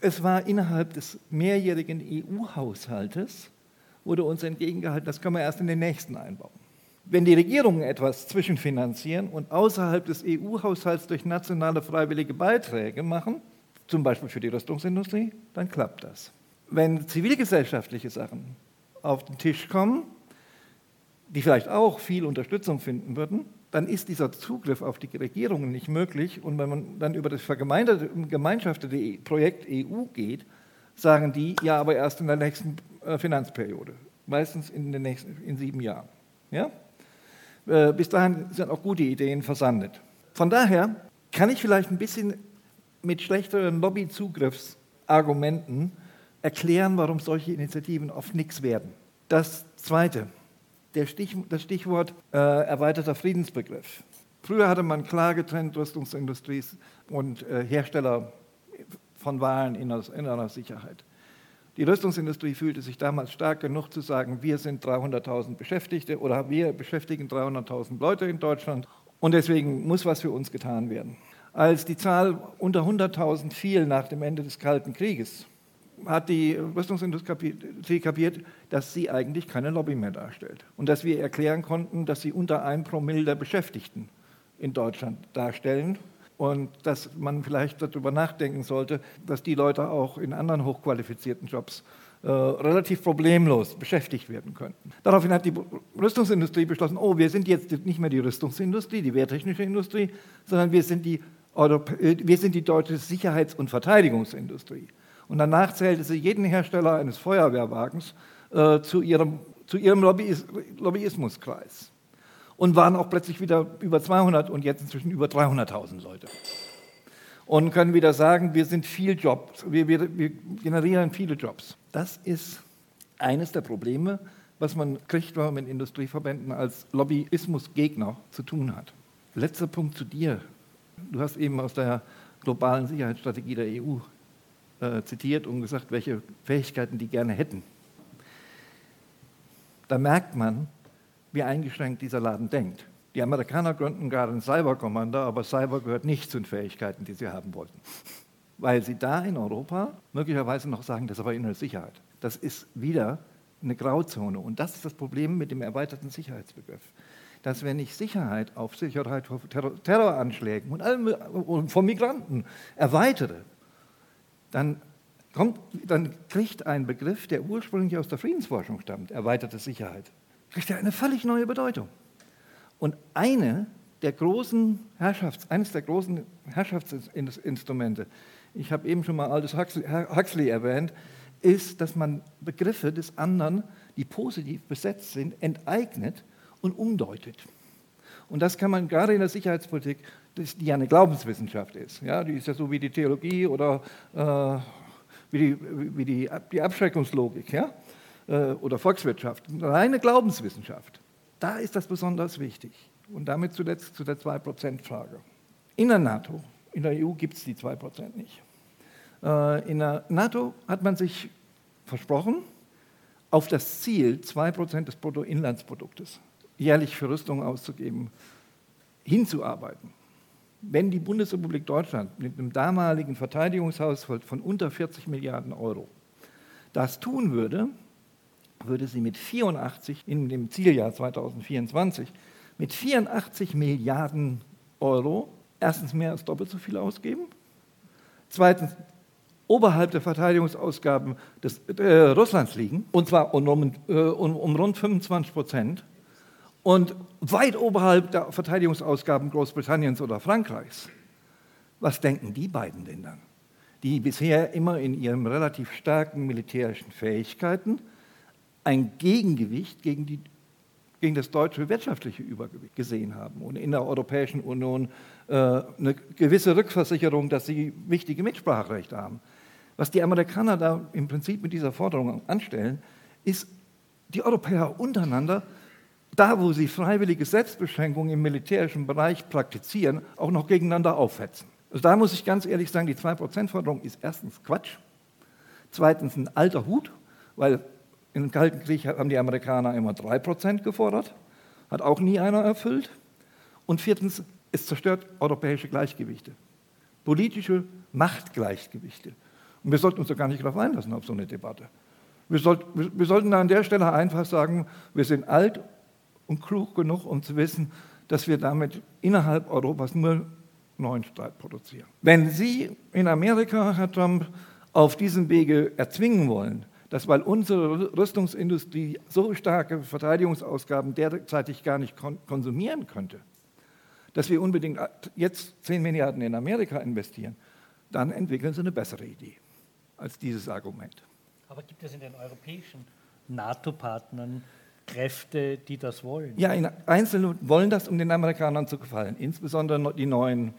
es war innerhalb des mehrjährigen EU-Haushaltes, wurde uns entgegengehalten, das können wir erst in den nächsten einbauen. Wenn die Regierungen etwas zwischenfinanzieren und außerhalb des EU-Haushalts durch nationale freiwillige Beiträge machen, zum Beispiel für die Rüstungsindustrie, dann klappt das. Wenn zivilgesellschaftliche Sachen auf den Tisch kommen, die vielleicht auch viel Unterstützung finden würden, dann ist dieser Zugriff auf die Regierungen nicht möglich. Und wenn man dann über das vergemeinschaftete Projekt EU geht, sagen die, ja, aber erst in der nächsten äh, Finanzperiode, meistens in, den nächsten, in sieben Jahren. Ja? Äh, bis dahin sind auch gute Ideen versandet. Von daher kann ich vielleicht ein bisschen mit schlechteren Lobbyzugriffsargumenten erklären, warum solche Initiativen oft nichts werden. Das Zweite, Stich, das Stichwort äh, erweiterter Friedensbegriff. Früher hatte man klar getrennt Rüstungsindustrie und äh, Hersteller von Waren innerer Sicherheit. Die Rüstungsindustrie fühlte sich damals stark genug zu sagen, wir sind 300.000 Beschäftigte oder wir beschäftigen 300.000 Leute in Deutschland und deswegen muss was für uns getan werden. Als die Zahl unter 100.000 fiel nach dem Ende des Kalten Krieges, hat die Rüstungsindustrie kapiert, dass sie eigentlich keine Lobby mehr darstellt. Und dass wir erklären konnten, dass sie unter ein Promille der Beschäftigten in Deutschland darstellen. Und dass man vielleicht darüber nachdenken sollte, dass die Leute auch in anderen hochqualifizierten Jobs äh, relativ problemlos beschäftigt werden könnten. Daraufhin hat die Rüstungsindustrie beschlossen, oh, wir sind jetzt nicht mehr die Rüstungsindustrie, die wehrtechnische Industrie, sondern wir sind die, Europä wir sind die deutsche Sicherheits- und Verteidigungsindustrie. Und danach zählte sie jeden Hersteller eines Feuerwehrwagens äh, zu ihrem, zu ihrem Lobbyis Lobbyismuskreis. Und waren auch plötzlich wieder über 200 und jetzt inzwischen über 300.000 Leute. Und können wieder sagen, wir sind viel Jobs, wir, wir, wir generieren viele Jobs. Das ist eines der Probleme, was man kriegt, wenn man mit Industrieverbänden als Lobbyismusgegner zu tun hat. Letzter Punkt zu dir. Du hast eben aus der globalen Sicherheitsstrategie der EU äh, zitiert und gesagt, welche Fähigkeiten die gerne hätten. Da merkt man, wie eingeschränkt dieser Laden denkt. Die Amerikaner gründen gerade einen Cyber-Commander, aber Cyber gehört nicht zu den Fähigkeiten, die sie haben wollten. Weil sie da in Europa möglicherweise noch sagen, das ist aber innere Sicherheit. Das ist wieder eine Grauzone. Und das ist das Problem mit dem erweiterten Sicherheitsbegriff. Dass wenn ich Sicherheit auf Sicherheit vor Terror Terroranschlägen und, allem, und von Migranten erweitere, dann kommt, dann kriegt ein Begriff, der ursprünglich aus der Friedensforschung stammt, erweiterte Sicherheit, kriegt er eine völlig neue Bedeutung. Und eine der großen Herrschafts-, eines der großen Herrschaftsinstrumente, ich habe eben schon mal Aldous Huxley, Huxley erwähnt, ist, dass man Begriffe des anderen, die positiv besetzt sind, enteignet und umdeutet. Und das kann man gerade in der Sicherheitspolitik, die ja eine Glaubenswissenschaft ist, ja, die ist ja so wie die Theologie oder äh, wie, die, wie die, die Abschreckungslogik ja, äh, oder Volkswirtschaft, eine reine Glaubenswissenschaft. Da ist das besonders wichtig. Und damit zuletzt zu der 2%-Frage. In der NATO, in der EU gibt es die 2% nicht. Äh, in der NATO hat man sich versprochen, auf das Ziel 2% des Bruttoinlandsproduktes jährlich für Rüstung auszugeben, hinzuarbeiten. Wenn die Bundesrepublik Deutschland mit einem damaligen Verteidigungshaushalt von unter 40 Milliarden Euro das tun würde, würde sie mit 84 in dem Zieljahr 2024 mit 84 Milliarden Euro erstens mehr als doppelt so viel ausgeben, zweitens oberhalb der Verteidigungsausgaben des, äh, Russlands liegen, und zwar um, äh, um, um rund 25 Prozent, und weit oberhalb der Verteidigungsausgaben Großbritanniens oder Frankreichs. Was denken die beiden denn dann? Die bisher immer in ihren relativ starken militärischen Fähigkeiten ein Gegengewicht gegen, die, gegen das deutsche wirtschaftliche Übergewicht gesehen haben und in der Europäischen Union äh, eine gewisse Rückversicherung, dass sie wichtige Mitspracherechte haben. Was die Amerikaner da im Prinzip mit dieser Forderung anstellen, ist, die Europäer untereinander, da wo sie freiwillige Selbstbeschränkungen im militärischen Bereich praktizieren, auch noch gegeneinander aufhetzen. Also da muss ich ganz ehrlich sagen, die 2%-Forderung ist erstens Quatsch, zweitens ein alter Hut, weil im Kalten Krieg haben die Amerikaner immer 3% gefordert, hat auch nie einer erfüllt. Und viertens, es zerstört europäische Gleichgewichte, politische Machtgleichgewichte. Und wir sollten uns da gar nicht darauf einlassen, auf so eine Debatte. Wir, sollt, wir sollten an der Stelle einfach sagen, wir sind alt und klug genug, um zu wissen, dass wir damit innerhalb Europas nur neuen Streit produzieren. Wenn Sie in Amerika, Herr Trump, auf diesem Wege erzwingen wollen, dass weil unsere Rüstungsindustrie so starke Verteidigungsausgaben derzeitig gar nicht konsumieren könnte, dass wir unbedingt jetzt 10 Milliarden in Amerika investieren, dann entwickeln Sie eine bessere Idee als dieses Argument. Aber gibt es in den europäischen NATO-Partnern Kräfte, die das wollen? Ja, Einzelne wollen das, um den Amerikanern zu gefallen, insbesondere die neuen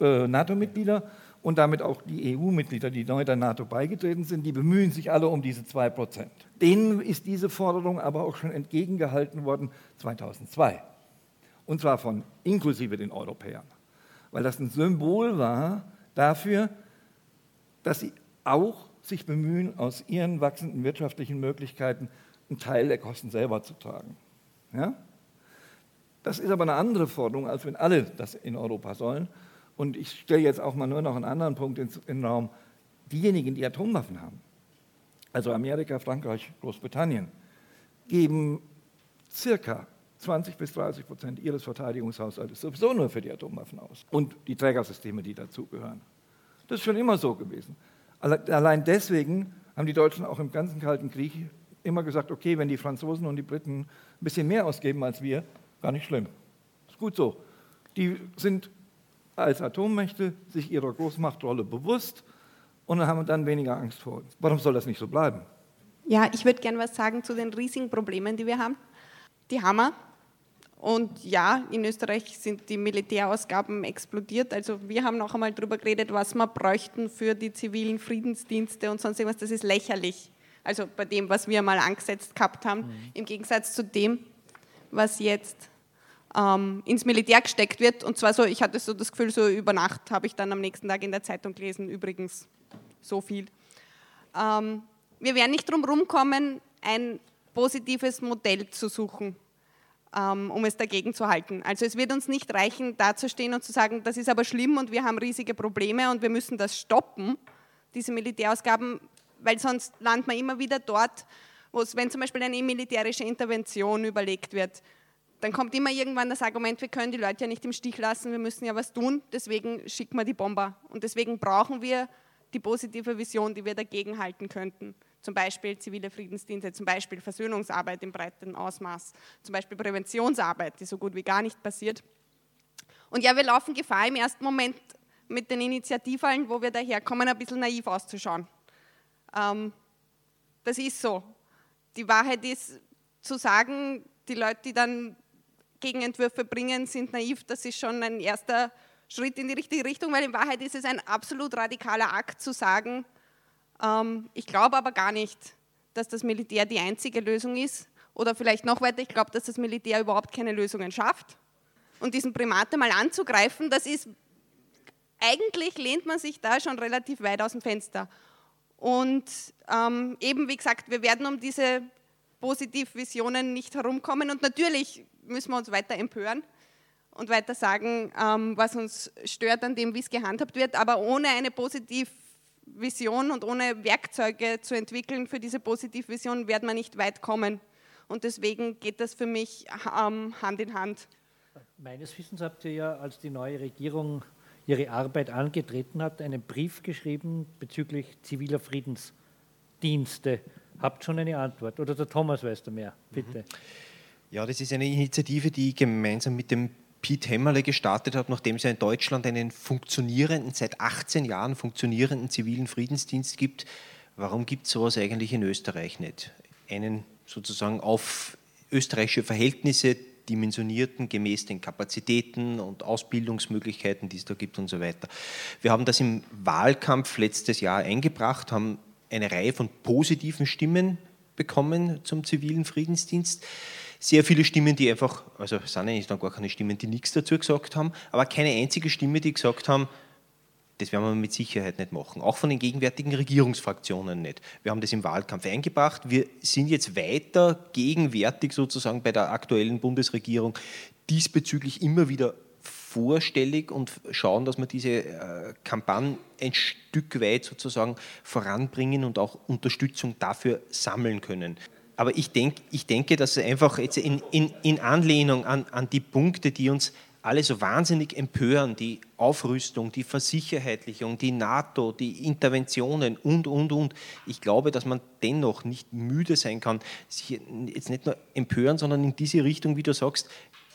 äh, NATO-Mitglieder und damit auch die EU-Mitglieder, die neu der NATO beigetreten sind, die bemühen sich alle um diese 2 Prozent. Denen ist diese Forderung aber auch schon entgegengehalten worden 2002. Und zwar von inklusive den Europäern. Weil das ein Symbol war dafür, dass sie auch sich bemühen, aus ihren wachsenden wirtschaftlichen Möglichkeiten einen Teil der Kosten selber zu tragen. Ja? Das ist aber eine andere Forderung, als wenn alle das in Europa sollen. Und ich stelle jetzt auch mal nur noch einen anderen Punkt in den Raum. Diejenigen, die Atomwaffen haben, also Amerika, Frankreich, Großbritannien, geben circa 20 bis 30 Prozent ihres Verteidigungshaushaltes sowieso nur für die Atomwaffen aus und die Trägersysteme, die dazugehören. Das ist schon immer so gewesen. Allein deswegen haben die Deutschen auch im ganzen Kalten Krieg immer gesagt, okay, wenn die Franzosen und die Briten ein bisschen mehr ausgeben als wir, gar nicht schlimm. Ist gut so. Die sind als Atommächte sich ihrer Großmachtrolle bewusst und haben dann weniger Angst vor uns. Warum soll das nicht so bleiben? Ja, ich würde gerne was sagen zu den riesigen Problemen, die wir haben. Die Hammer. Und ja, in Österreich sind die Militärausgaben explodiert. Also wir haben noch einmal darüber geredet, was wir bräuchten für die zivilen Friedensdienste und sonst irgendwas. Das ist lächerlich. Also bei dem, was wir mal angesetzt gehabt haben, mhm. im Gegensatz zu dem, was jetzt ähm, ins Militär gesteckt wird. Und zwar so, ich hatte so das Gefühl, so über Nacht habe ich dann am nächsten Tag in der Zeitung gelesen, übrigens so viel. Ähm, wir werden nicht drum rumkommen, ein positives Modell zu suchen ähm, um es dagegen zu halten. Also es wird uns nicht reichen, dazustehen und zu sagen, das ist aber schlimm und wir haben riesige Probleme und wir müssen das stoppen, diese Militärausgaben, weil sonst landet man immer wieder dort, wo es, wenn zum Beispiel eine militärische Intervention überlegt wird, dann kommt immer irgendwann das Argument, wir können die Leute ja nicht im Stich lassen, wir müssen ja was tun, deswegen schicken wir die Bomber. Und deswegen brauchen wir die positive Vision, die wir dagegen halten könnten. Zum Beispiel zivile Friedensdienste, zum Beispiel Versöhnungsarbeit im breiten Ausmaß, zum Beispiel Präventionsarbeit, die so gut wie gar nicht passiert. Und ja, wir laufen Gefahr im ersten Moment mit den Initiativhallen, wo wir daherkommen, ein bisschen naiv auszuschauen. Ähm, das ist so. Die Wahrheit ist zu sagen, die Leute, die dann Gegenentwürfe bringen, sind naiv, das ist schon ein erster Schritt in die richtige Richtung, weil in Wahrheit ist es ein absolut radikaler Akt zu sagen, ähm, ich glaube aber gar nicht, dass das Militär die einzige Lösung ist. Oder vielleicht noch weiter, ich glaube, dass das Militär überhaupt keine Lösungen schafft. Und diesen Primate mal anzugreifen, das ist, eigentlich lehnt man sich da schon relativ weit aus dem Fenster. Und ähm, eben, wie gesagt, wir werden um diese Positivvisionen nicht herumkommen. Und natürlich müssen wir uns weiter empören und weiter sagen, ähm, was uns stört an dem, wie es gehandhabt wird. Aber ohne eine Positivvision und ohne Werkzeuge zu entwickeln für diese Positivvision werden wir nicht weit kommen. Und deswegen geht das für mich ähm, Hand in Hand. Meines Wissens habt ihr ja, als die neue Regierung ihre Arbeit angetreten hat, einen Brief geschrieben bezüglich ziviler Friedensdienste. Habt schon eine Antwort? Oder der Thomas weiß da mehr, bitte. Ja, das ist eine Initiative, die ich gemeinsam mit dem Piet Hämmerle gestartet hat, nachdem es ja in Deutschland einen funktionierenden, seit 18 Jahren funktionierenden zivilen Friedensdienst gibt. Warum gibt es sowas eigentlich in Österreich nicht? Einen sozusagen auf österreichische Verhältnisse dimensionierten, gemäß den Kapazitäten und Ausbildungsmöglichkeiten, die es da gibt und so weiter. Wir haben das im Wahlkampf letztes Jahr eingebracht, haben eine Reihe von positiven Stimmen bekommen zum zivilen Friedensdienst. Sehr viele Stimmen, die einfach, also es sind eigentlich dann gar keine Stimmen, die nichts dazu gesagt haben, aber keine einzige Stimme, die gesagt haben, das werden wir mit Sicherheit nicht machen. Auch von den gegenwärtigen Regierungsfraktionen nicht. Wir haben das im Wahlkampf eingebracht. Wir sind jetzt weiter gegenwärtig sozusagen bei der aktuellen Bundesregierung diesbezüglich immer wieder vorstellig und schauen, dass wir diese äh, Kampagne ein Stück weit sozusagen voranbringen und auch Unterstützung dafür sammeln können. Aber ich, denk, ich denke, dass einfach jetzt in, in, in Anlehnung an, an die Punkte, die uns alle so wahnsinnig empören, die Aufrüstung, die Versicherheitlichung, die NATO, die Interventionen und, und, und. Ich glaube, dass man dennoch nicht müde sein kann, sich jetzt nicht nur empören, sondern in diese Richtung, wie du sagst,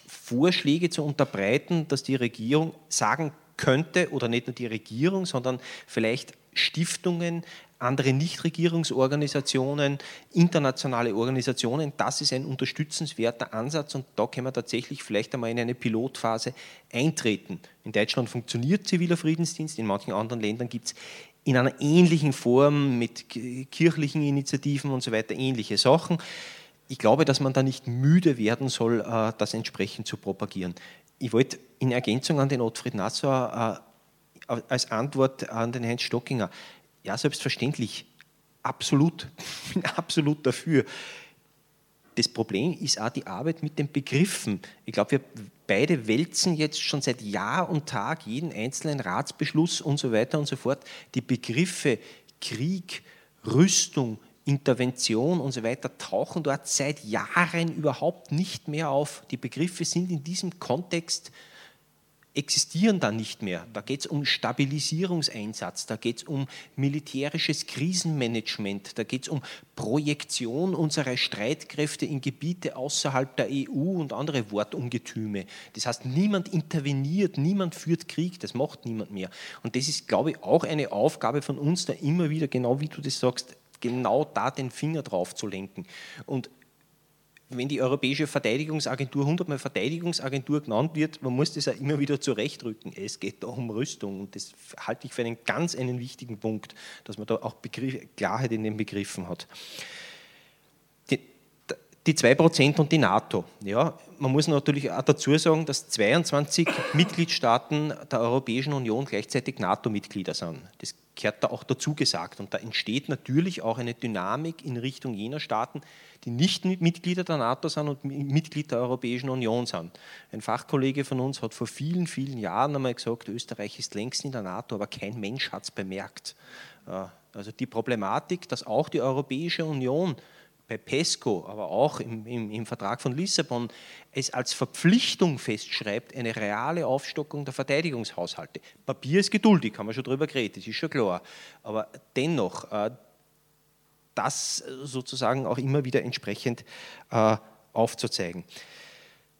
Vorschläge zu unterbreiten, dass die Regierung sagen könnte, oder nicht nur die Regierung, sondern vielleicht Stiftungen, andere Nichtregierungsorganisationen, internationale Organisationen. Das ist ein unterstützenswerter Ansatz und da können wir tatsächlich vielleicht einmal in eine Pilotphase eintreten. In Deutschland funktioniert ziviler Friedensdienst, in manchen anderen Ländern gibt es in einer ähnlichen Form mit kirchlichen Initiativen und so weiter ähnliche Sachen. Ich glaube, dass man da nicht müde werden soll, äh, das entsprechend zu propagieren. Ich wollte in Ergänzung an den Ottfried Nassauer äh, als Antwort an den Heinz Stockinger ja, selbstverständlich, absolut, bin absolut dafür. Das Problem ist auch die Arbeit mit den Begriffen. Ich glaube, wir beide wälzen jetzt schon seit Jahr und Tag jeden einzelnen Ratsbeschluss und so weiter und so fort. Die Begriffe Krieg, Rüstung, Intervention und so weiter tauchen dort seit Jahren überhaupt nicht mehr auf. Die Begriffe sind in diesem Kontext existieren da nicht mehr. Da geht es um Stabilisierungseinsatz, da geht es um militärisches Krisenmanagement, da geht es um Projektion unserer Streitkräfte in Gebiete außerhalb der EU und andere Wortungetüme. Das heißt, niemand interveniert, niemand führt Krieg, das macht niemand mehr. Und das ist, glaube ich, auch eine Aufgabe von uns, da immer wieder, genau wie du das sagst, genau da den Finger drauf zu lenken. Und wenn die Europäische Verteidigungsagentur hundertmal Verteidigungsagentur genannt wird, man muss das auch immer wieder zurechtrücken. Es geht da um Rüstung und das halte ich für einen ganz einen wichtigen Punkt, dass man da auch Begriff, Klarheit in den Begriffen hat. Die, die 2% und die NATO. Ja, man muss natürlich auch dazu sagen, dass 22 Mitgliedstaaten der Europäischen Union gleichzeitig NATO-Mitglieder sind. Das gehört da auch dazu gesagt. Und da entsteht natürlich auch eine Dynamik in Richtung jener Staaten, die nicht Mitglieder der NATO sind und Mitglied der Europäischen Union sind. Ein Fachkollege von uns hat vor vielen, vielen Jahren einmal gesagt, Österreich ist längst in der NATO, aber kein Mensch hat es bemerkt. Also die Problematik, dass auch die Europäische Union bei PESCO, aber auch im, im, im, Vertrag von Lissabon, es als Verpflichtung festschreibt, eine reale Aufstockung der Verteidigungshaushalte. Papier ist geduldig, haben wir schon drüber geredet, das ist schon klar. Aber dennoch, äh, das sozusagen auch immer wieder entsprechend äh, aufzuzeigen.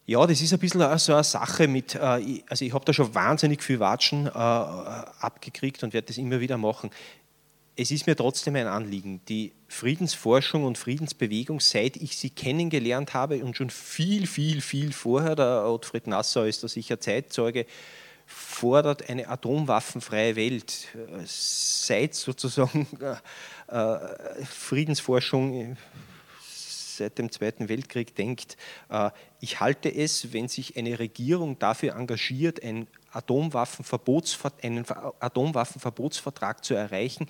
Ja, das ist ein bisschen so eine Sache mit, äh, also ich habe da schon wahnsinnig viel Watschen abgekriegt und werde das immer wieder machen es ist mir trotzdem ein Anliegen, die Friedensforschung und Friedensbewegung, seit ich sie kennengelernt habe und schon viel, viel, viel vorher, der Ottfried Nassau ist da sicher Zeitzeuge, fordert eine atomwaffenfreie Welt. Seit sozusagen äh, äh Friedensforschung seit dem Zweiten Weltkrieg denkt, äh, ich halte es, wenn sich eine Regierung dafür engagiert, ein Atomwaffenverbots, einen Atomwaffenverbotsvertrag zu erreichen,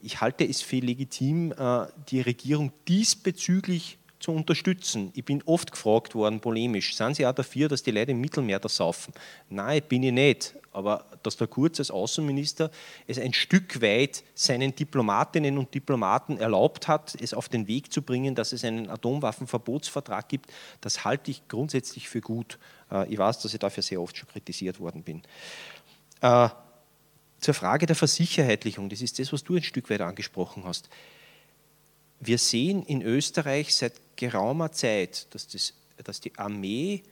ich halte es für legitim, äh, die Regierung diesbezüglich zu unterstützen. Ich bin oft gefragt worden, polemisch, sind Sie auch dafür, dass die Leute im Mittelmeer da saufen? Nein, bin ich nicht. Aber dass der Kurz als Außenminister es ein Stück weit seinen Diplomatinnen und Diplomaten erlaubt hat, es auf den Weg zu bringen, dass es einen Atomwaffenverbotsvertrag gibt, das halte ich grundsätzlich für gut. Äh, ich weiß, dass ich dafür sehr oft schon kritisiert worden bin. Äh, zur Frage der Versicherheitlichung, das ist das, was du ein Stück weit angesprochen hast. Wir sehen in Österreich seit geraumer Zeit, dass, das, dass die Armee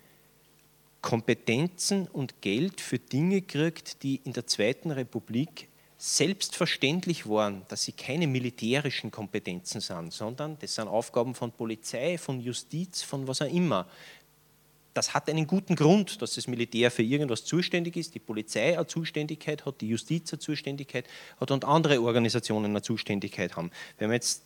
Kompetenzen und Geld für Dinge kriegt, die in der Zweiten Republik selbstverständlich waren, dass sie keine militärischen Kompetenzen sind, sondern das sind Aufgaben von Polizei, von Justiz, von was auch immer das hat einen guten Grund, dass das Militär für irgendwas zuständig ist, die Polizei eine Zuständigkeit hat, die Justiz eine Zuständigkeit hat und andere Organisationen eine Zuständigkeit haben. Wenn wir jetzt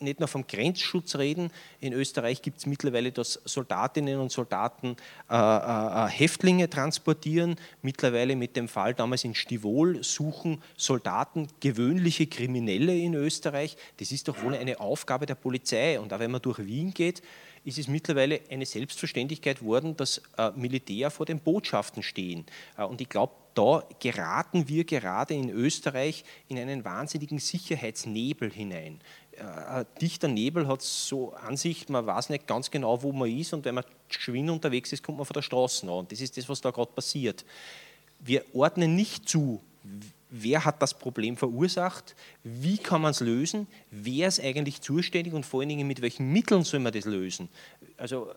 nicht nur vom Grenzschutz reden, in Österreich gibt es mittlerweile, dass Soldatinnen und Soldaten äh, äh, äh, Häftlinge transportieren. Mittlerweile mit dem Fall damals in Stivol suchen Soldaten gewöhnliche Kriminelle in Österreich. Das ist doch wohl eine Aufgabe der Polizei. Und auch wenn man durch Wien geht, ist es mittlerweile eine Selbstverständlichkeit worden, dass äh, Militär vor den Botschaften stehen. Äh, und ich glaube, da geraten wir gerade in Österreich in einen wahnsinnigen Sicherheitsnebel hinein. Ein dichter Nebel hat so Ansicht, man weiß nicht ganz genau, wo man ist und wenn man geschwind unterwegs ist, kommt man von der Straße an. Und das ist das, was da gerade passiert. Wir ordnen nicht zu, wer hat das Problem verursacht, wie kann man es lösen, wer ist eigentlich zuständig und vor allen Dingen mit welchen Mitteln soll man das lösen. Also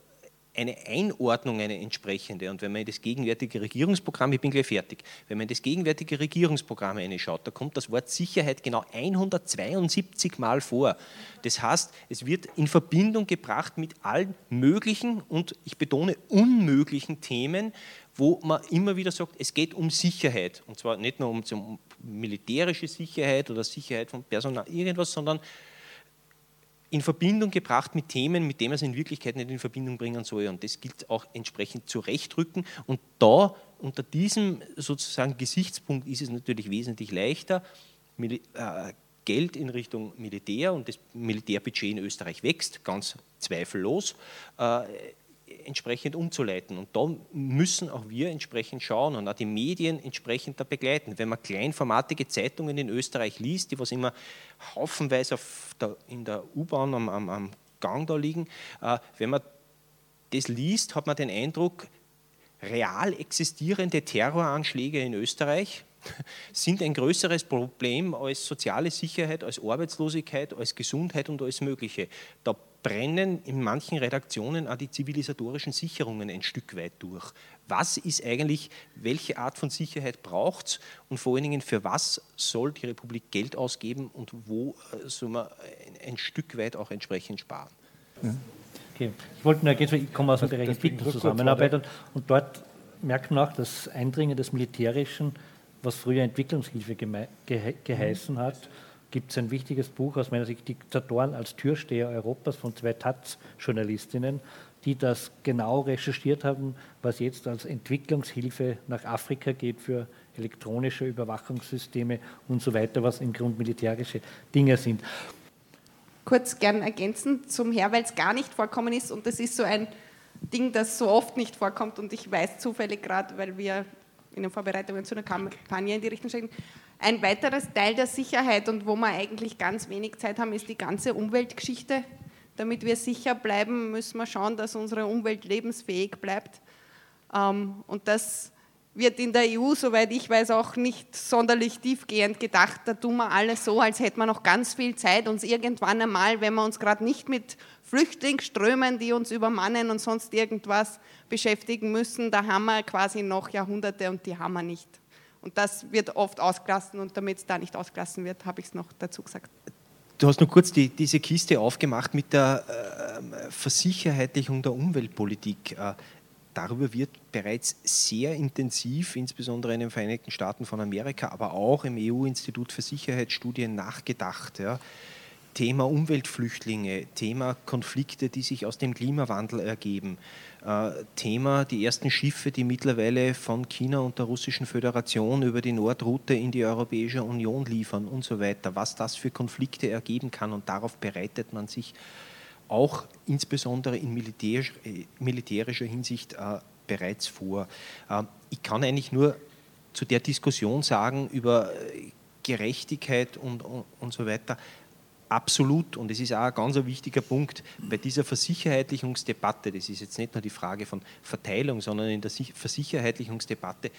eine Einordnung, eine entsprechende. Und wenn man in das gegenwärtige Regierungsprogramm, ich bin gleich fertig, wenn man in das gegenwärtige Regierungsprogramm reinschaut, da kommt das Wort Sicherheit genau 172 Mal vor. Das heißt, es wird in Verbindung gebracht mit allen möglichen und ich betone unmöglichen Themen, wo man immer wieder sagt, es geht um Sicherheit. Und zwar nicht nur um, um militärische Sicherheit oder Sicherheit von Personal, irgendwas, sondern in Verbindung gebracht mit Themen, mit denen man es in Wirklichkeit nicht in Verbindung bringen soll. Und das gilt auch entsprechend zurechtrücken. Und da, unter diesem sozusagen Gesichtspunkt, ist es natürlich wesentlich leichter, äh, Geld in Richtung Militär und das Militärbudget in Österreich wächst, ganz zweifellos, äh, entsprechend umzuleiten. Und da müssen auch wir entsprechend schauen und auch die Medien entsprechend da begleiten. Wenn man kleinformatige Zeitungen in Österreich liest, die was immer haufenweise der, in der U-Bahn am, am, am, Gang da liegen, äh, wenn man das liest, hat man den Eindruck, real existierende Terroranschläge in Österreich sind ein größeres Problem als soziale Sicherheit, als Arbeitslosigkeit, als Gesundheit und alles Mögliche. Da brennen in manchen Redaktionen auch die zivilisatorischen Sicherungen ein Stück weit durch. Was ist eigentlich, welche Art von Sicherheit braucht es und vor allen Dingen für was soll die Republik Geld ausgeben und wo äh, soll man ein, Stück weit auch entsprechend sparen? Okay. Ich wollte nur ergänzen, ich komme aus dem Bereich Entwicklungszusammenarbeit und, und dort merkt man auch das Eindringen des Militärischen, was früher Entwicklungshilfe ge geheißen hat, gibt es ein wichtiges Buch aus meiner Sicht, Diktatoren als Türsteher Europas von zwei Taz-Journalistinnen, die das genau recherchiert haben, was jetzt als Entwicklungshilfe nach Afrika geht für elektronische Überwachungssysteme und so weiter, was im Grunde militärische Dinge sind. Kurz gern ergänzen zum Herr, weil es gar nicht vorkommen ist und das ist so ein Ding, das so oft nicht vorkommt und ich weiß zufällig gerade, weil wir in den Vorbereitungen zu einer Kampagne in die Richtung schicken, ein weiteres Teil der Sicherheit und wo wir eigentlich ganz wenig Zeit haben, ist die ganze Umweltgeschichte. damit wir sicher bleiben, müssen wir schauen, dass unsere Umwelt lebensfähig bleibt. Ähm, und das wird in der EU, soweit ich weiß, auch nicht sonderlich tiefgehend gedacht. Da tun wir alles so, als hätten wir noch ganz viel Zeit, uns irgendwann einmal, wenn wir uns gerade nicht mit Flüchtlingsströmen, die uns übermannen und sonst irgendwas beschäftigen müssen, da haben wir quasi noch Jahrhunderte und die haben wir nicht. Und das wird oft ausgelassen und damit es da nicht ausgelassen wird, habe ich es noch dazu gesagt. Du hast nur kurz die, diese Kiste aufgemacht mit der äh, Versicherheitlichung der Umweltpolitik. Äh, darüber wird bereits sehr intensiv, insbesondere in den Vereinigten Staaten von Amerika, aber auch im EU-Institut für Sicherheitsstudien nachgedacht. Ja. Thema Umweltflüchtlinge, Thema Konflikte, die sich aus dem Klimawandel ergeben, Thema die ersten Schiffe, die mittlerweile von China und der Russischen Föderation über die Nordroute in die Europäische Union liefern und so weiter, was das für Konflikte ergeben kann und darauf bereitet man sich auch insbesondere in militärisch, äh, militärischer Hinsicht äh, bereits vor. Äh, ich kann eigentlich nur zu der Diskussion sagen über äh, Gerechtigkeit und, und, und so weiter, absolut, und es ist auch ein ganz wichtiger Punkt, bei dieser Versicherheitlichungsdebatte, das ist jetzt nicht nur die Frage von Verteilung, sondern in der Versicherheitlichungsdebatte,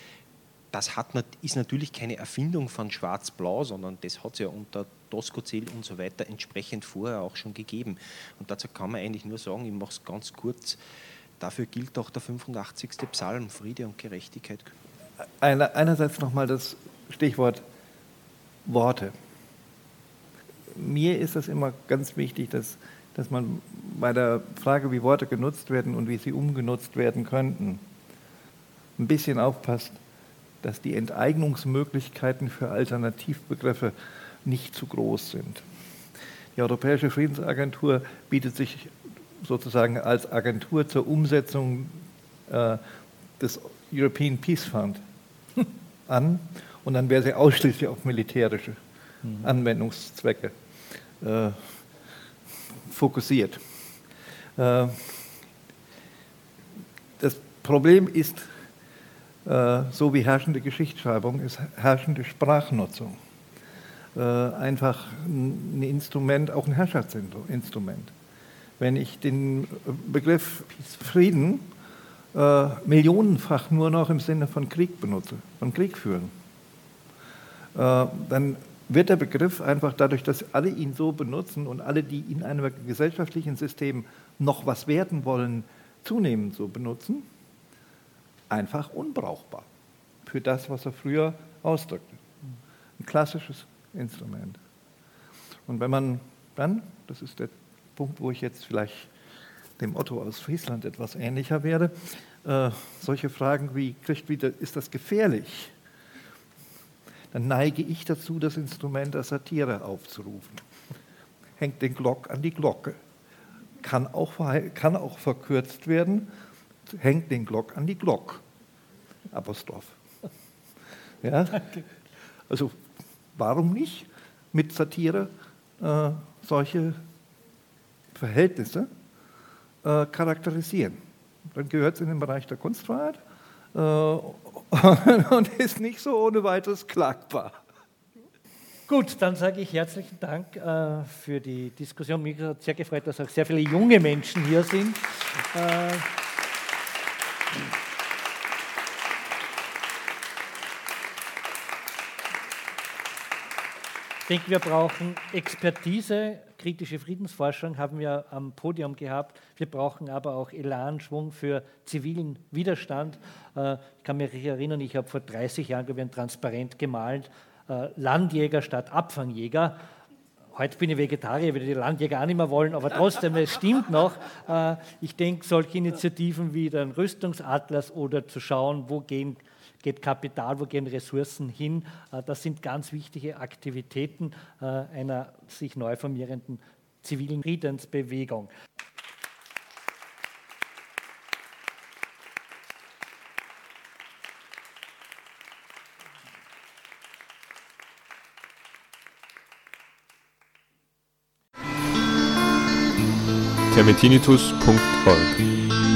das hat, ist natürlich keine Erfindung von Schwarz-Blau, sondern das hat es ja unter Doskozil und so weiter entsprechend vorher auch schon gegeben. Und dazu kann man eigentlich nur sagen, ich mache es ganz kurz, dafür gilt auch der 85. Psalm, Friede und Gerechtigkeit. Einer, einerseits nochmal das Stichwort Worte. Mir ist es immer ganz wichtig, dass, dass man bei der Frage, wie Worte genutzt werden und wie sie umgenutzt werden könnten, ein bisschen aufpasst, dass die Enteignungsmöglichkeiten für Alternativbegriffe nicht zu groß sind. Die Europäische Friedensagentur bietet sich sozusagen als Agentur zur Umsetzung äh, des European Peace Fund an und dann wäre sie ausschließlich auf militärische mhm. Anwendungszwecke äh, fokussiert. Äh, das Problem ist, äh, so wie herrschende Geschichtsschreibung, ist herrschende Sprachnutzung. Einfach ein Instrument, auch ein Herrschaftsinstrument. Wenn ich den Begriff Frieden millionenfach nur noch im Sinne von Krieg benutze, von Krieg führen, dann wird der Begriff einfach dadurch, dass alle ihn so benutzen und alle, die in einem gesellschaftlichen System noch was werden wollen, zunehmend so benutzen, einfach unbrauchbar für das, was er früher ausdrückte. Ein klassisches Instrument. Und wenn man dann, das ist der Punkt, wo ich jetzt vielleicht dem Otto aus Friesland etwas ähnlicher werde, äh, solche Fragen wie, kriegt wieder, ist das gefährlich? Dann neige ich dazu, das Instrument der Satire aufzurufen. Hängt den Glock an die Glocke. Kann auch, kann auch verkürzt werden, hängt den Glock an die Glock. Apostroph. Ja? Also warum nicht mit Satire äh, solche Verhältnisse äh, charakterisieren? Dann gehört es in den Bereich der Kunstfreiheit und ist nicht so ohne weiteres klagbar. Gut, dann sage ich herzlichen Dank äh, für die Diskussion. Mich hat sehr gefreut, dass auch sehr viele junge Menschen hier sind. Äh, denke, wir brauchen Expertise, kritische Friedensforschung haben wir am Podium gehabt. Wir brauchen aber auch Elan, Schwung für zivilen Widerstand. Äh, ich kann mich erinnern, ich habe vor 30 Jahren ein Transparent gemalt, äh, Landjäger statt Abfangjäger. Heute bin ich Vegetarier, würde die Landjäger auch nicht mehr wollen, aber trotzdem, es stimmt noch. Äh, ich denke, solche Initiativen wie den Rüstungsatlas oder zu schauen, wo gehen geht Kapital, wo gehen Ressourcen hin. Äh, das sind ganz wichtige Aktivitäten äh, einer sich neu formierenden zivilen Friedensbewegung. termitinitus.org